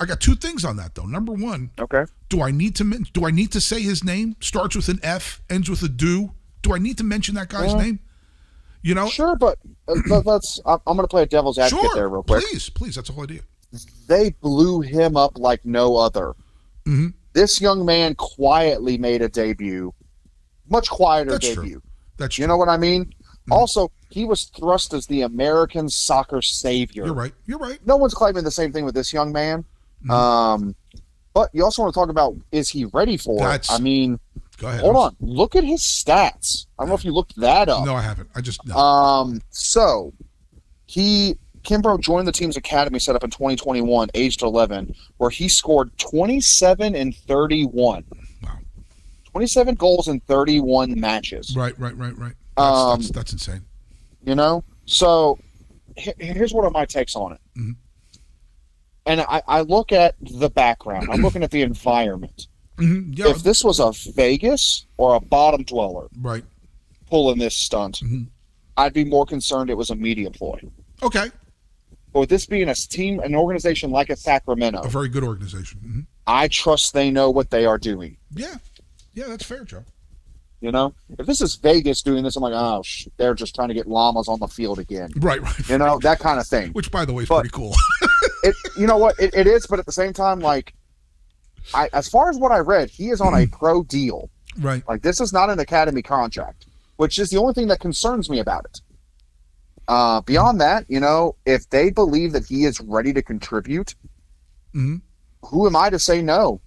I got two things on that though. Number one, okay. Do I need to do I need to say his name? Starts with an F, ends with a do. Do I need to mention that guy's Yeah. name? You know, Sure, but uh, let- let's. I'm going to play a devil's advocate sure, there real quick. please, please. That's the whole idea. They blew him up like no other. Mhm. This young man quietly made a debut, much quieter That's true. debut. That's You know what I mean? Also, he was thrust as the American soccer savior. you're right. You're right. No one's claiming the same thing with this young man. Um, but you also want to talk about is he ready for That's- it? I mean, Go ahead. hold on. Look at his stats. I don't know if you looked that up. No, I haven't. I just no. Um, so he Kimbrough joined the team's academy set up in 2021, aged 11, where he scored 27 and 31. Wow. 27 goals in 31 matches. Right, right, right, right. That's, Um, that's, that's insane. You know, so here's one of my takes on it. Mhm. And I, I look at the background. I'm looking at the environment. hmm Yeah, If this was a Vegas or a bottom dweller right. pulling this stunt, Mhm. I'd be more concerned it was a media ploy. Okay. But with this being a team, an organization like a Sacramento, A very good organization. hmm I trust they know what they are doing. Yeah. Yeah, that's fair, Joe. You know, if this is Vegas doing this, I'm like, oh, sh- they're just trying to get llamas on the field again. Right, right. You know, that kind of thing. Which, by the way, is But- pretty cool. It, you know what? It, it is, but at the same time, like, I, as far as what I read, he is on a pro deal. right. Like, this is not an academy contract, which is the only thing that concerns me about it. Uh, beyond that, you know, if they believe that he is ready to contribute, hmm who am I to say no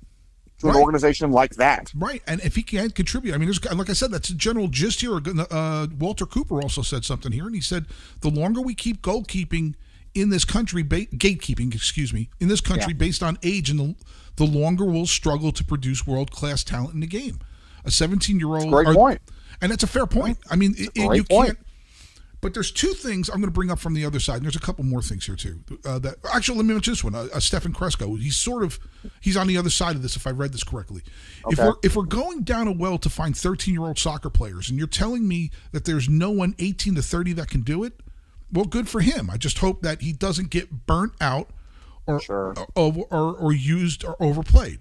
to an organization like that? Right. And if he can't contribute, I mean, there's, like I said, that's a general gist here. Uh, Walter Cooper also said something here, and he said the longer we keep goalkeeping in this country, ba- gatekeeping, excuse me, in this country Yeah. based on age, and the, the longer we'll struggle to produce world class talent in the game. A 17 year old. Great point. And that's a fair point. I mean, it, it- you point. can't. But there's two things I'm going to bring up from the other side, and there's a couple more things here too. Uh, that actually, let me mention this one. Uh, uh, Stefan Cresco. He's sort of he's on the other side of this, if I read this correctly. If we're if we're going down a well to find 13 year old soccer players, and you're telling me that there's no one 18 to 30 that can do it, well, good for him. I just hope that he doesn't get burnt out or Sure. or, or, or used or overplayed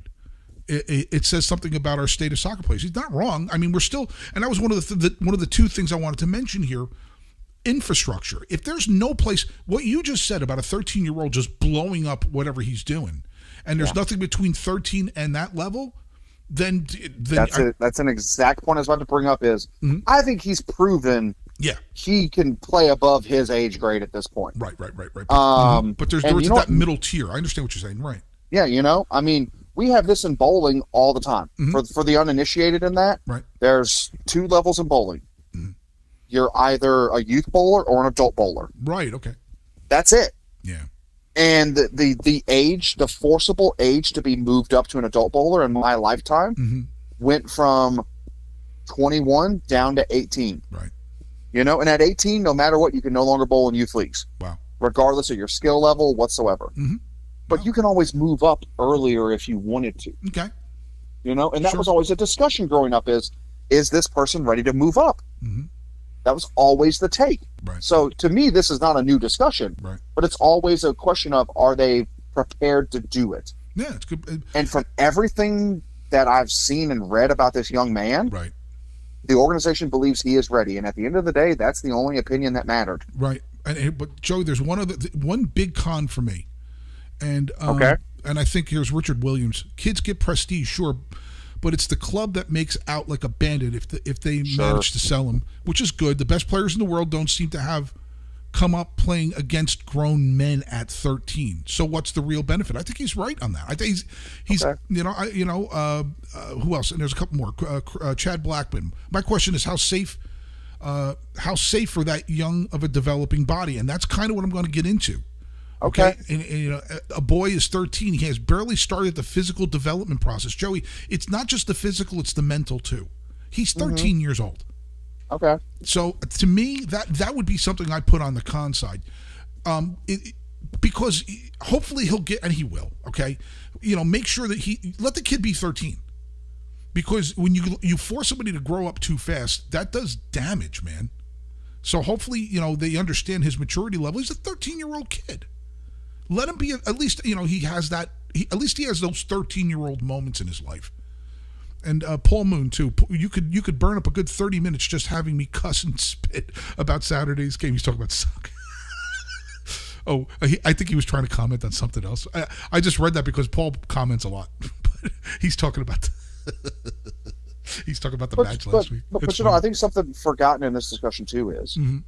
it, it, it says something about our state of soccer players. He's not wrong. I mean, we're still, and that was one of the, th- the one of the two things I wanted to mention here. Infrastructure. If there's no place, what you just said about a 13 year old just blowing up whatever he's doing, and there's nothing between 13 and that level, then then That's I- it. That's an exact point I was about to bring up. Is Mhm. I think he's proven Yeah. he can play above his age grade at this point. Right, right, right, right. Um, but there's there's that what? middle tier. I understand what you're saying. Right. Yeah, you know, I mean, we have this in bowling all the time. Mhm. For for the uninitiated in that, Right. there's two levels in bowling. Mhm. You're either a youth bowler or an adult bowler. Right. Okay. That's it. Yeah. And the, the the age, the forcible age to be moved up to an adult bowler in my lifetime hmm went from 21 down to 18. Right. You know, and at 18, no matter what, you can no longer bowl in youth leagues. Wow. Regardless of your skill level whatsoever. Mhm. But Wow. you can always move up earlier if you wanted to. Okay. You know, and that Sure. was always a discussion growing up is is this person ready to move up? hmm That was always the take. Right. So to me, this is not a new discussion, Right. but it's always a question of are they prepared to do it? Yeah, it's good. Uh, And from everything that I've seen and read about this young man, Right. The organization believes he is ready. And at the end of the day, that's the only opinion that mattered. Right. And, but Joe, there's one other one big con for me, and um, Okay. and I think here's Richard Williams. Kids get prestige, sure, but it's the club that makes out like a bandit if the, if they Sure. manage to sell them, which is good. The best players in the world don't seem to have come up playing against grown men at 13. So what's the real benefit? I think he's right on that. I think he's he's Okay. you know I, you know uh, uh, who else? And there's a couple more. Uh, uh, Chad Blackman. My question is how safe uh, how safe for that young of a developing body, and that's kind of what I'm going to get into. Okay. And, and, you know, a- a boy is 13. He has barely started the physical development process. Joey, it's not just the physical; it's the mental too. He's 13 years old. Okay. So to me, that that would be something I put on the con side, um, it, because hopefully he'll get, and he will. Okay, you know, make sure that he let the kid be 13, because when you you force somebody to grow up too fast, that does damage, man. So hopefully, you know, they understand his maturity level. He's a 13 year old kid. Let him be at least, you know, he has that. He, at least he has those 13 year old moments in his life and uh, Paul Moon too. You could you could burn up a good thirty minutes just having me cuss and spit about Saturday's game. He's talking about soccer. oh, he, I think he was trying to comment on something else. I, I just read that because Paul comments a lot, but he's talking about. he's talking about the But, match but, last week. but, but you know, I think something forgotten in this discussion too is Mhm.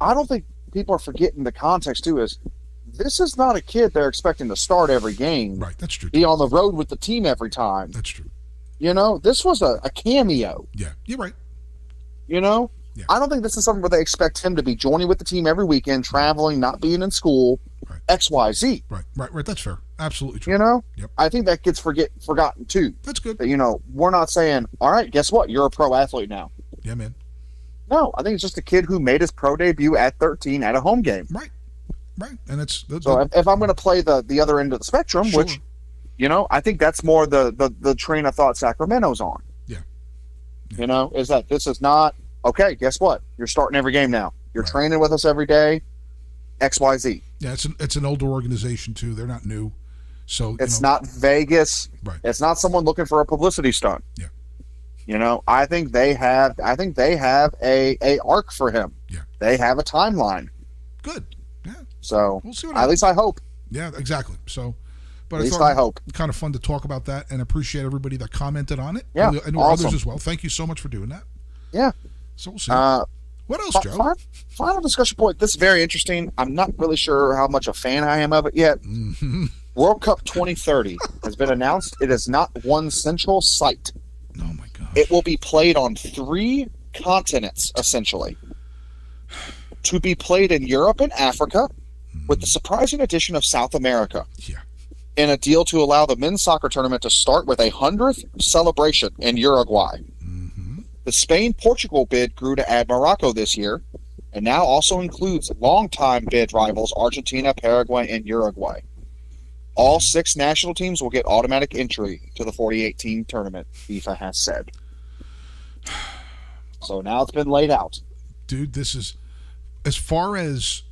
I don't think people are forgetting the context too is this is not a kid they're expecting to start every game, right, that's true. be on the road with the team every time. That's true. You know, this was a, a cameo. Yeah, you're right. You know, Yeah. I don't think this is something where they expect him to be joining with the team every weekend, traveling, not being in school, Right. X, Y, Z. Right, right, right. That's fair. Absolutely true. You know, Yep. I think that gets forget forgotten too. That's good. That you know, we're not saying, all right, guess what, you're a pro athlete now. Yeah, man. No, I think it's just a kid who made his pro debut at 13 at a home game. Right, right. And that's that, So if, if I'm going to play the the other end of the spectrum, Sure. which you know, I think that's more the, the the train of thought Sacramento's on. Yeah. Yeah. You know, is that this is not okay? Guess what? You're starting every game now. You're Right. training with us every day. X Y Z. yeah, it's an it's an older organization too. They're not new, so It's know, not Vegas. Right. It's not someone looking for a publicity stunt. Yeah. You know, I think they have. I think they have a a arc for him. Yeah. They have a timeline. good. Yeah, So we'll see at happens. least I hope. Yeah, exactly. So, but At I least I hope. kind of fun to talk about that and appreciate everybody that commented on it. Yeah, I know awesome. others as well. Thank you so much for doing that. Yeah. So we'll see. Uh, what else, Joe? fi- final discussion point. This is very interesting. I'm not really sure how much a fan I am of it yet. Mhm. World Cup 2030 has been announced. It is not one central site. Oh my god. It will be played on three continents, essentially. To be played in Europe and Africa, with the surprising addition of South America. Yeah. In a deal to allow the men's soccer tournament to start with a 100th celebration in Uruguay. hmm The Spain Portugal bid grew to add Morocco this year, and now also includes longtime bid rivals Argentina, Paraguay, and Uruguay. All six national teams will get automatic entry to the 48 team tournament, FIFA has said. So now it's been laid out. Dude, this is as far as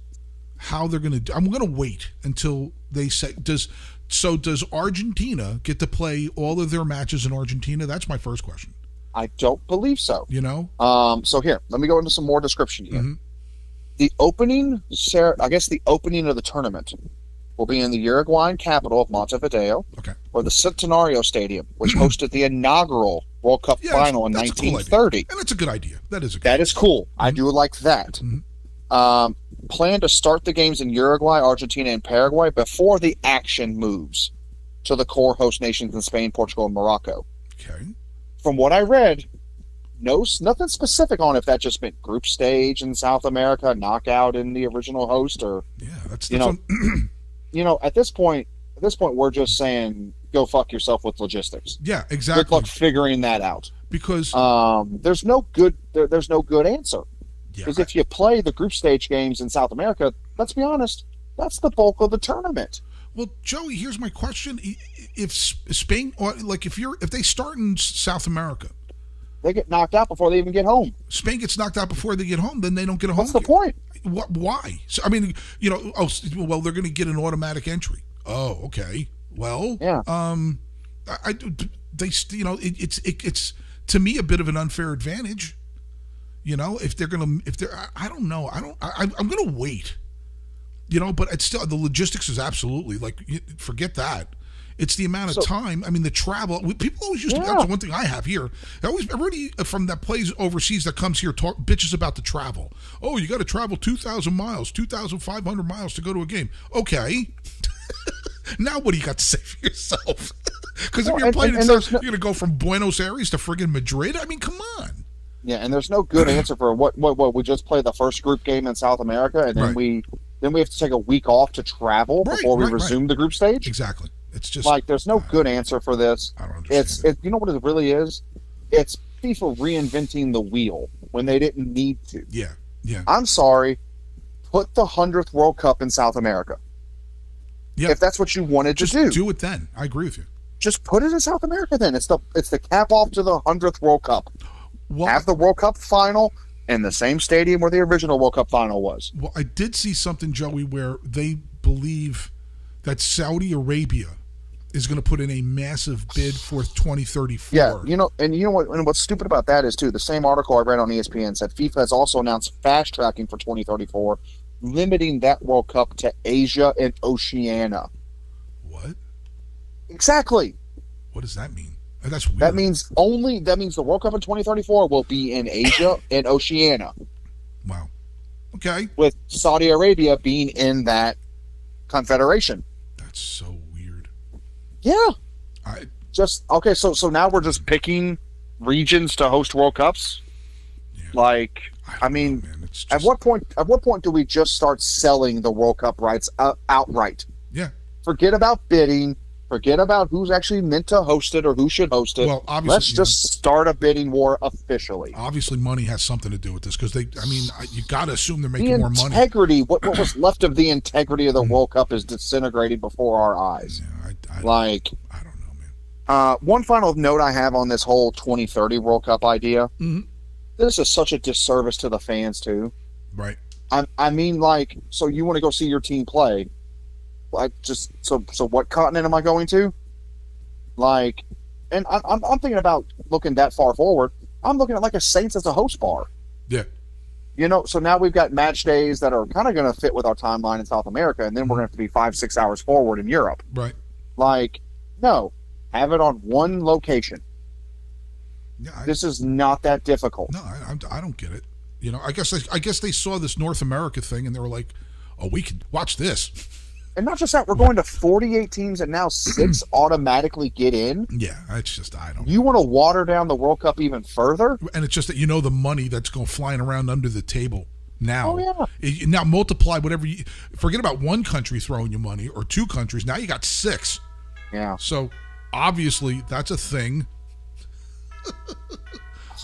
how they're going to do. I'm going to wait until they say does. So does Argentina get to play all of their matches in Argentina? That's my first question. I don't believe so. You know, Um, so here, let me go into some more description here. Mhm. The opening, I guess, the opening of the tournament will be in the Uruguayan capital of Montevideo, Okay. or the Centenario Stadium, which hosted the inaugural World Cup Yeah, final in that's a cool 1930. And that's a good idea. That is a good That is cool. I Mhm. do like that. Mhm. Um, plan to start the games in Uruguay, Argentina, and Paraguay before the action moves to the core host nations in Spain, Portugal, and Morocco. Okay. From what I read, no nothing specific on if that just meant group stage in South America, knockout in the original host, or Yeah, that's, You know, on- you know, at this point, at this point, we're just saying go fuck yourself with logistics. yeah, exactly. Good luck figuring that out. Because Um, there's no good. There, there's no good answer. Yeah, Because if you play the group stage games in South America, let's be honest, that's the bulk of the tournament. Well, Joey, here's my question: If Spain, or like if you're, if they start in South America, They get knocked out before they even get home. Spain gets knocked out before they get home, then they don't get a home. What's the game. point? What? Why? So I mean, you know, oh, well, they're going to get an automatic entry. Oh, okay. Well, Yeah. Um, I, I they, you know, it, it's it, it's to me a bit of an unfair advantage. You know, if they're gonna, if they're, I, I don't know, I don't, I, I'm gonna wait. You know, but it's still the logistics is absolutely like forget that. It's the amount of So- time. I mean, the travel. we- People always used to. That's one thing I have here. I always everybody uh, from that plays overseas that comes here talk bitches about the travel. Oh, you got to travel two thousand miles, two thousand five hundred miles to go to a game. Okay. now what do you got to say for yourself? Because if you're and- playing, and- in and no- you're going to go from Buenos Aires to friggin' Madrid. I mean, come on. Yeah, and there's no good answer for what what what we just played the first group game in South America, and then Right. we then we have to take a week off to travel Right, before we right, resume the group stage. Exactly. It's just Like, there's no good answer for this. I don't understand. It's it, you know what it really is. It's FIFA reinventing the wheel when they didn't need to. yeah, yeah, I'm sorry. Put the hundredth World Cup in South America. Yeah. If that's what you wanted just to do, do it then. I agree with you. just put it in South America. Then it's the it's the cap off to the hundredth World Cup. Well, Have the World Cup final in the same stadium where the original World Cup final was. Well, I did see something, Joey, where they believe that Saudi Arabia is going to put in a massive bid for 2034. Yeah, you know, and you know what? And what's stupid about that is too. The same article I read on ESPN said FIFA has also announced fast tracking for 2034, limiting that World Cup to Asia and Oceania. What? Exactly. What does that mean? Uh, That's weird. That means only that means the World Cup in 2034 will be in Asia and Oceania, wow. Okay, with Saudi Arabia being in that confederation. that's so weird. Yeah, I just okay. So so now we're just picking regions to host World Cups. Yeah. Like, I, I mean, know, it's at what point? At what point do we just start selling the World Cup rights out, outright? Yeah. Forget about bidding. Forget about who's actually meant to host it or who should host it. Well, obviously, Let's you know, just start a bidding war officially. obviously money has something to do with this because they. I mean, you got to assume they're The making more money. integrity, what, what was left of the integrity of the World Cup is disintegrating before our eyes. Yeah, I, I, Like, I don't know, man. uh, one final note I have on this whole 2030 World Cup idea. Mhm. This is such a disservice to the fans too. Right. I, I mean, like, so you want to go see your team play? Like, just so so what continent am I going to? Like, and I, I'm I'm thinking about looking that far forward. I'm looking at like a Saints as a host bar. Yeah. You know, so now we've got match days that are kind of going to fit with our timeline in South America, and then we're going to have to be five six hours forward in Europe. Right. Like, no, have it on one location. Yeah. I, This is not that difficult. No, I, I don't get it. You know, I guess they, I guess they saw this North America thing and they were like, "Oh, we can watch this." And not just that, we're going to 48 teams, and now six automatically get in. Yeah, it's just I don't. You want to water down the World Cup even further? And it's just that you know the money that's going flying around under the table now. Oh, yeah. It- now multiply whatever you forget about one country throwing you money or two countries. Now you got six. Yeah. So obviously that's a thing.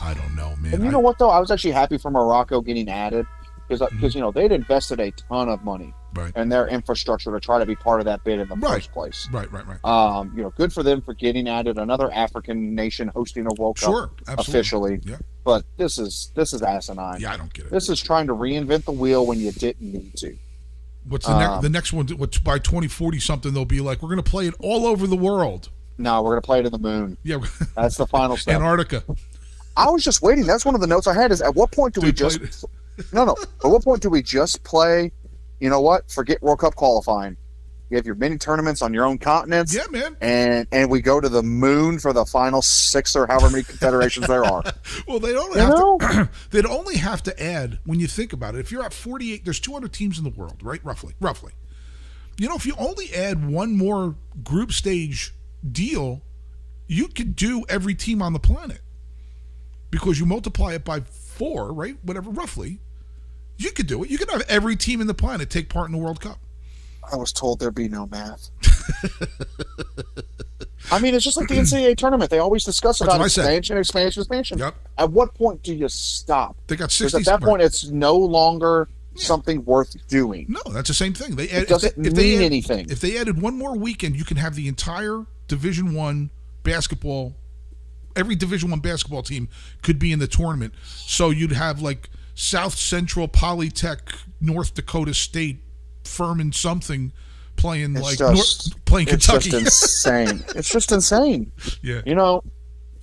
I don't know, man. And you I- know what though? I was actually happy for Morocco getting added because Mm-hmm. because you know they'd invested a ton of money Right. in their infrastructure to try to be part of that bid in the Right. first place. Right, right, right. Um, you know, good for them for getting at it. Another African nation hosting a World Cup Sure, absolutely. officially. Yeah. But this is this is asinine. Yeah, I don't get it. This is trying to reinvent the wheel when you didn't need to. What's the next? um, The next one? What's by twenty forty something? They'll be like, we're going to play it all over the world. No, we're gonna play it in the moon. Yeah, That's the final step. Antarctica. I was just waiting. That's one of the notes I had. Is at what point do we Dude, play just no no? At what point do we just play? You know what? Forget World Cup qualifying. You have your mini tournaments on your own continents. Yeah, man. And and we go to the moon for the final six or however many confederations there are. Well, they only You have know? to, they'd only have to add when you think about it. If you're at 48, there's 200 teams in the world, right? Roughly, roughly. You know, if you only add one more group stage deal, you could do every team on the planet because you multiply it by four, right? Whatever, roughly. You could do it. You could have every team in the planet take part in the World Cup. I was told there'd be no math. I mean, it's just like the NCAA tournament. They always discuss about what I said. expansion, expansion, expansion. Yep. At what point do you stop? They got Because 60. at that point, it's no longer something worth doing. No, that's the same thing. They add, It doesn't if they, if they mean add- anything. If they added one more weekend, you can have the entire Division One basketball. Every Division One basketball team could be in the tournament. So you'd have like South Central Polytech, North Dakota State, Furman something playing It's like just- North, playing It's Kentucky. It's just insane. it's just insane. yeah, You know,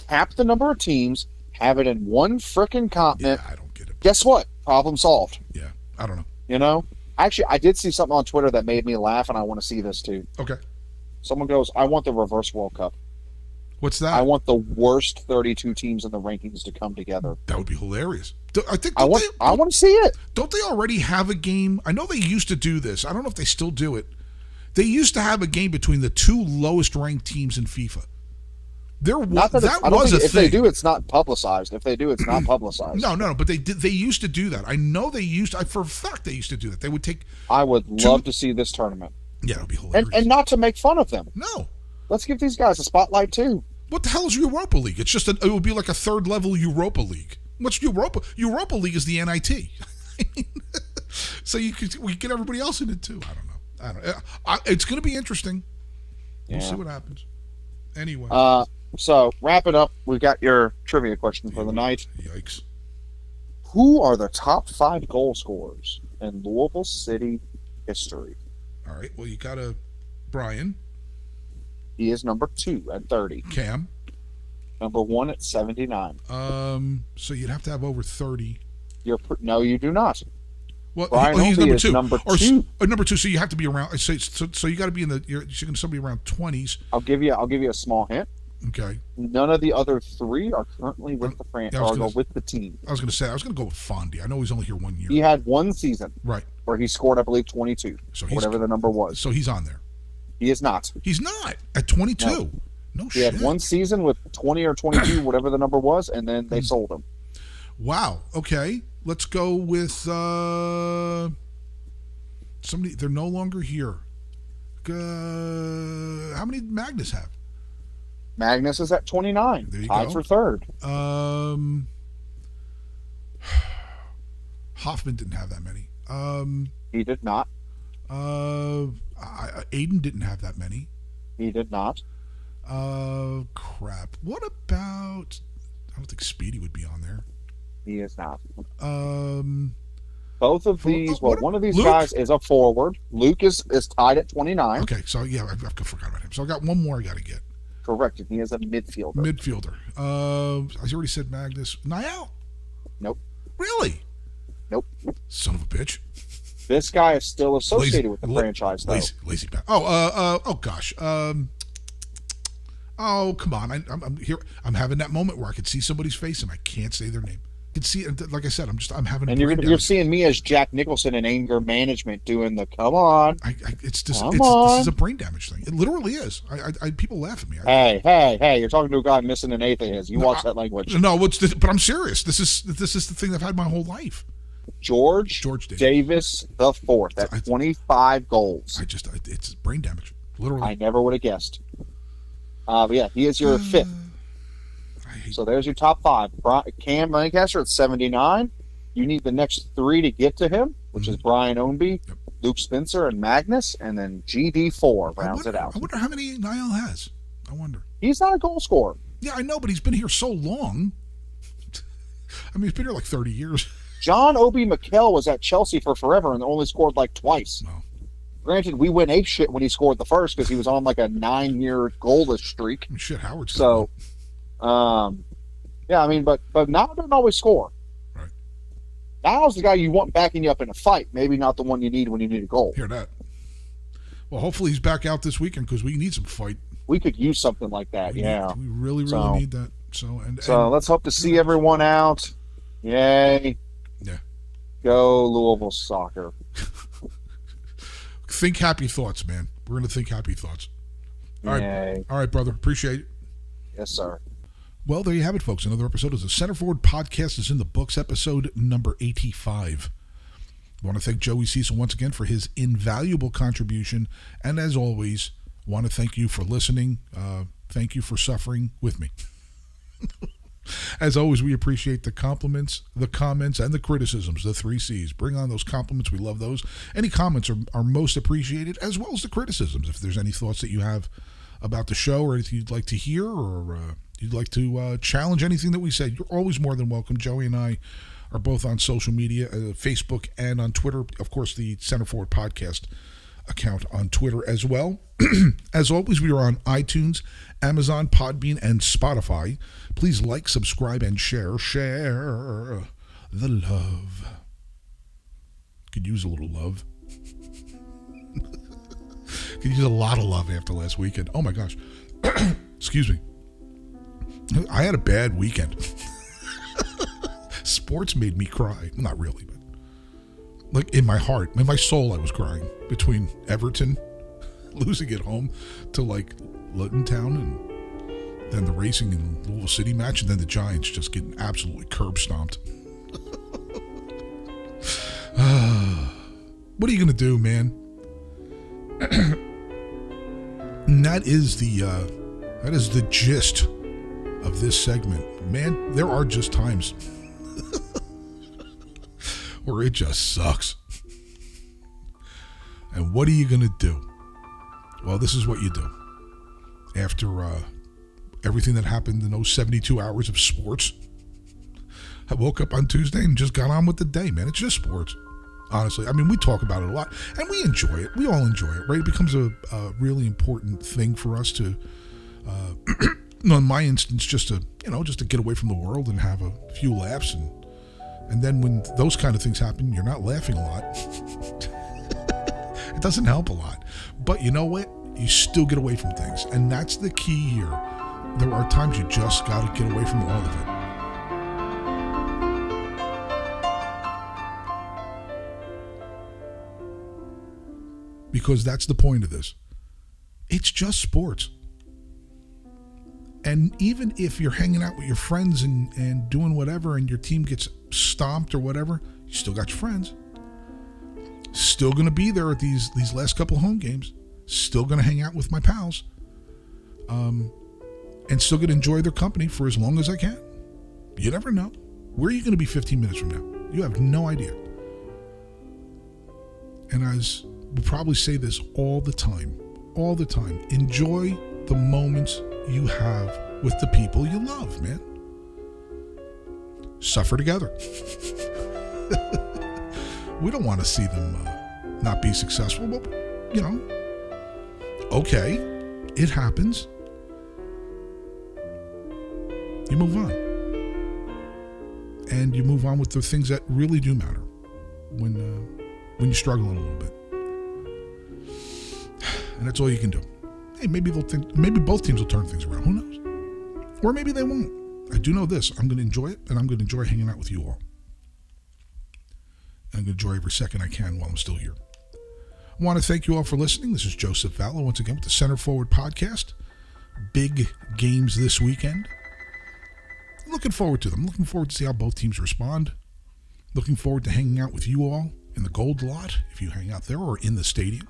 cap the number of teams, have it in one frickin' continent. I don't get it. Guess what? Problem solved. Yeah, I don't know. You know, actually, I did see something on Twitter that made me laugh, and I want to see this too. Okay, Someone goes, "I want the reverse World Cup. What's that? I want the worst 32 teams in the rankings to come together. that would be hilarious. I think I want, they, I want to see it. don't they already have a game? I know they used to do this. I don't know if they still do it. They used to have a game between the two lowest ranked teams in FIFA. There was Not that, that was think a if thing. they do, it's not publicized. If they do, it's not publicized. no, no, no, but they did. They used to do that. I know they used. I for a fact they used to do that. They would take. I would Two- love to see this tournament, Yeah, it'd be hilarious. and and not to make fun of them. no, Let's give these guys a spotlight too. what the hell is Europa League? It's just a, it would be like a third level Europa League. What's Europa? Europa League is the NIT. so you could we could get everybody else in it too. I don't know. I don't. I, it's going to be interesting. We'll Yeah. see what happens. Anyway, Uh, so wrap it up. We've got your trivia question for the night. yikes. Who are the top five goal scorers in Louisville City history? All right. Well, you got a Brian He is number two at 30, Cam. number one at 79. Um, so you'd have to have over thirty. You're pr- no, you do not. Well, Brian oh, he's number two. number or, two. or number two. So you have to be around. So, so, so you got to be in the. You're, you're going to somebody around twenties. I'll give you. I'll give you a small hint. Okay. None of the other three are currently with the Yeah, I franchise or gonna- with the team. I was going to say I was going to go with Fondy. I know he's only here one year. He had one season Right. where he scored, I believe, 22, So whatever the number was. so he's on there. He is not. He's not at 22. No, He shit. had one season with 20 or 22, whatever the number was, and then Hmm. they sold him. Wow. Okay. Let's go with uh somebody. They're no longer here. Uh, how many did Magnus have? Magnus is at 29, There you tied go. for third. Um, Hoffman didn't have that many. Um, He did not. uh, I, Aiden didn't have that many. He did not. Uh, crap. What about? I don't think Speedy would be on there. He is not. Um, Both of these, what- well, one of these Luke? guys is a forward. Luke is, is tied at 29. okay. So yeah, I, I forgot about him. So I got one more I got to get. Correct. He is a midfielder. Midfielder. Uh, I already said Magnus. Niall. Nope. Really? Nope. Son of a bitch. This guy is still associated with the la- franchise, though. Lazy, lazy bat. Oh, uh, uh, oh gosh. Um, oh come on. I, I'm, I'm here. I'm having that moment where I could see somebody's face and I can't say their name. I can see it. Like I said, I'm just. I'm having. And you're you're seeing me as Jack Nicholson in anger management doing the come on. I, I, it's just. Come It's, this is a brain damage thing. It literally is. I, I, I people laugh at me. Hey, hey, hey! You're talking to a guy missing an eighth of his. You No, watch that language. no, what's this? But I'm serious. This is this is the thing I've had my whole life. George, George Davis. Davis the fourth at I- 25 goals. I just. I, it's brain damage. Literally. I never would have guessed. Uh, but yeah, he is your fifth. So there's your top five. Bri- Cam Lancaster at 79. You need the next three to get to him, which is Brian Ownby, Yep. Luke Spencer, and Magnus, and then GD4 I rounds wonder, it out. I wonder how many Niall has. I wonder. He's not a goal scorer. Yeah, I know, but he's been here so long. I mean, he's been here like 30 years. John Obi Mikel was at Chelsea for forever and only scored like twice. Wow. Granted, we went ape shit when he scored the first because he was on like a nine year goalless streak. Shit, Howard's So, um, yeah, I mean, but but now doesn't always score. Right. Now's the guy you want backing you up in a fight, maybe not the one you need when you need a goal. hear that. Well, hopefully he's back out this weekend because we need some fight. We could use something like that. We yeah. need- we really, really So- need that. So and, So and let's hope to see everyone out. Yay. Yeah. Go Louisville soccer. think happy thoughts, man. We're gonna think happy thoughts. All right. Yay. All right, brother. Appreciate it. Yes, sir. Well, there you have it, folks. Another episode of the Center Forward Podcast is in the books, episode number 85. I want to thank Joey Cecil once again for his invaluable contribution. And as always, want to thank you for listening. Uh, thank you for suffering with me. As always, we appreciate the compliments, the comments, and the criticisms, the three C's. Bring on those compliments. We love those. Any comments are, are most appreciated, as well as the criticisms. If there's any thoughts that you have about the show or anything you'd like to hear or uh, you'd like to uh, challenge anything that we said, you're always more than welcome. Joey and I are both on social media, uh, Facebook and on Twitter. Of course, the Center Forward Podcast account on Twitter as well. as always, we are on iTunes, Amazon, Podbean, and Spotify. Please like, subscribe, and share. Share the love. Could use a little love. Could use a lot of love after last weekend. Oh my gosh. Excuse me. I had a bad weekend. Sports made me cry. Not really, like in my heart, in my soul, I was crying between Everton losing at home to like Luton Town and then the racing in Louisville City match, and then the Giants just getting absolutely curb stomped. what are you gonna do, man? and that is the uh, that is the gist of this segment. Man, there are just times where it just sucks. And what are you going to do? Well, this is what you do. After uh, everything that happened in those 72 hours of sports, I woke up on Tuesday and just got on with the day, man. It's just sports. Honestly, I mean, we talk about it a lot and we enjoy it. We all enjoy it, right? It becomes a, a really important thing for us to, uh, in my instance, just to, you know, just to get away from the world and have a few laughs and and then when those kind of things happen, you're not laughing a lot. it doesn't help a lot. But you know what? You still get away from things. And that's the key here. There are times you just got to get away from all of it. Because that's the point of this. It's just sports. And even if you're hanging out with your friends and, and doing whatever and your team gets stomped or whatever, you still got your friends. Still going to be there at these these last couple home games. Still going to hang out with my pals. Um, and still going to enjoy their company for as long as I can. You never know. Where are you going to be 15 minutes from now? You have no idea. And as we probably say this all the time, all the time, enjoy the moments you have with the people you love, man. Suffer together. we don't want to see them uh, not be successful, but, you know, okay, it happens. You move on. And you move on with the things that really do matter when, uh, when you're struggling a little bit. And that's all you can do hey, maybe they'll think, maybe both teams will turn things around. Who knows? Or maybe they won't. I do know this: I'm going to enjoy it, and I'm going to enjoy hanging out with you all. I'm going to enjoy every second I can while I'm still here. I want to thank you all for listening. This is Joseph Vallow once again with the Center Forward Podcast. Big games this weekend. Looking forward to them. Looking forward to see how both teams respond. Looking forward to hanging out with you all in the Gold Lot if you hang out there or in the stadium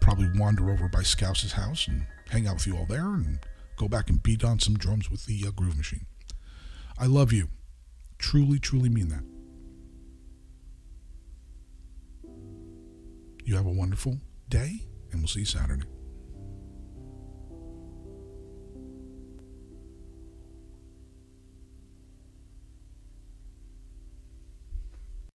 probably wander over by Scouse's house and hang out with you all there and go back and beat on some drums with the uh, groove machine. I love you. Truly, truly mean that. You have a wonderful day, and we'll see you Saturday.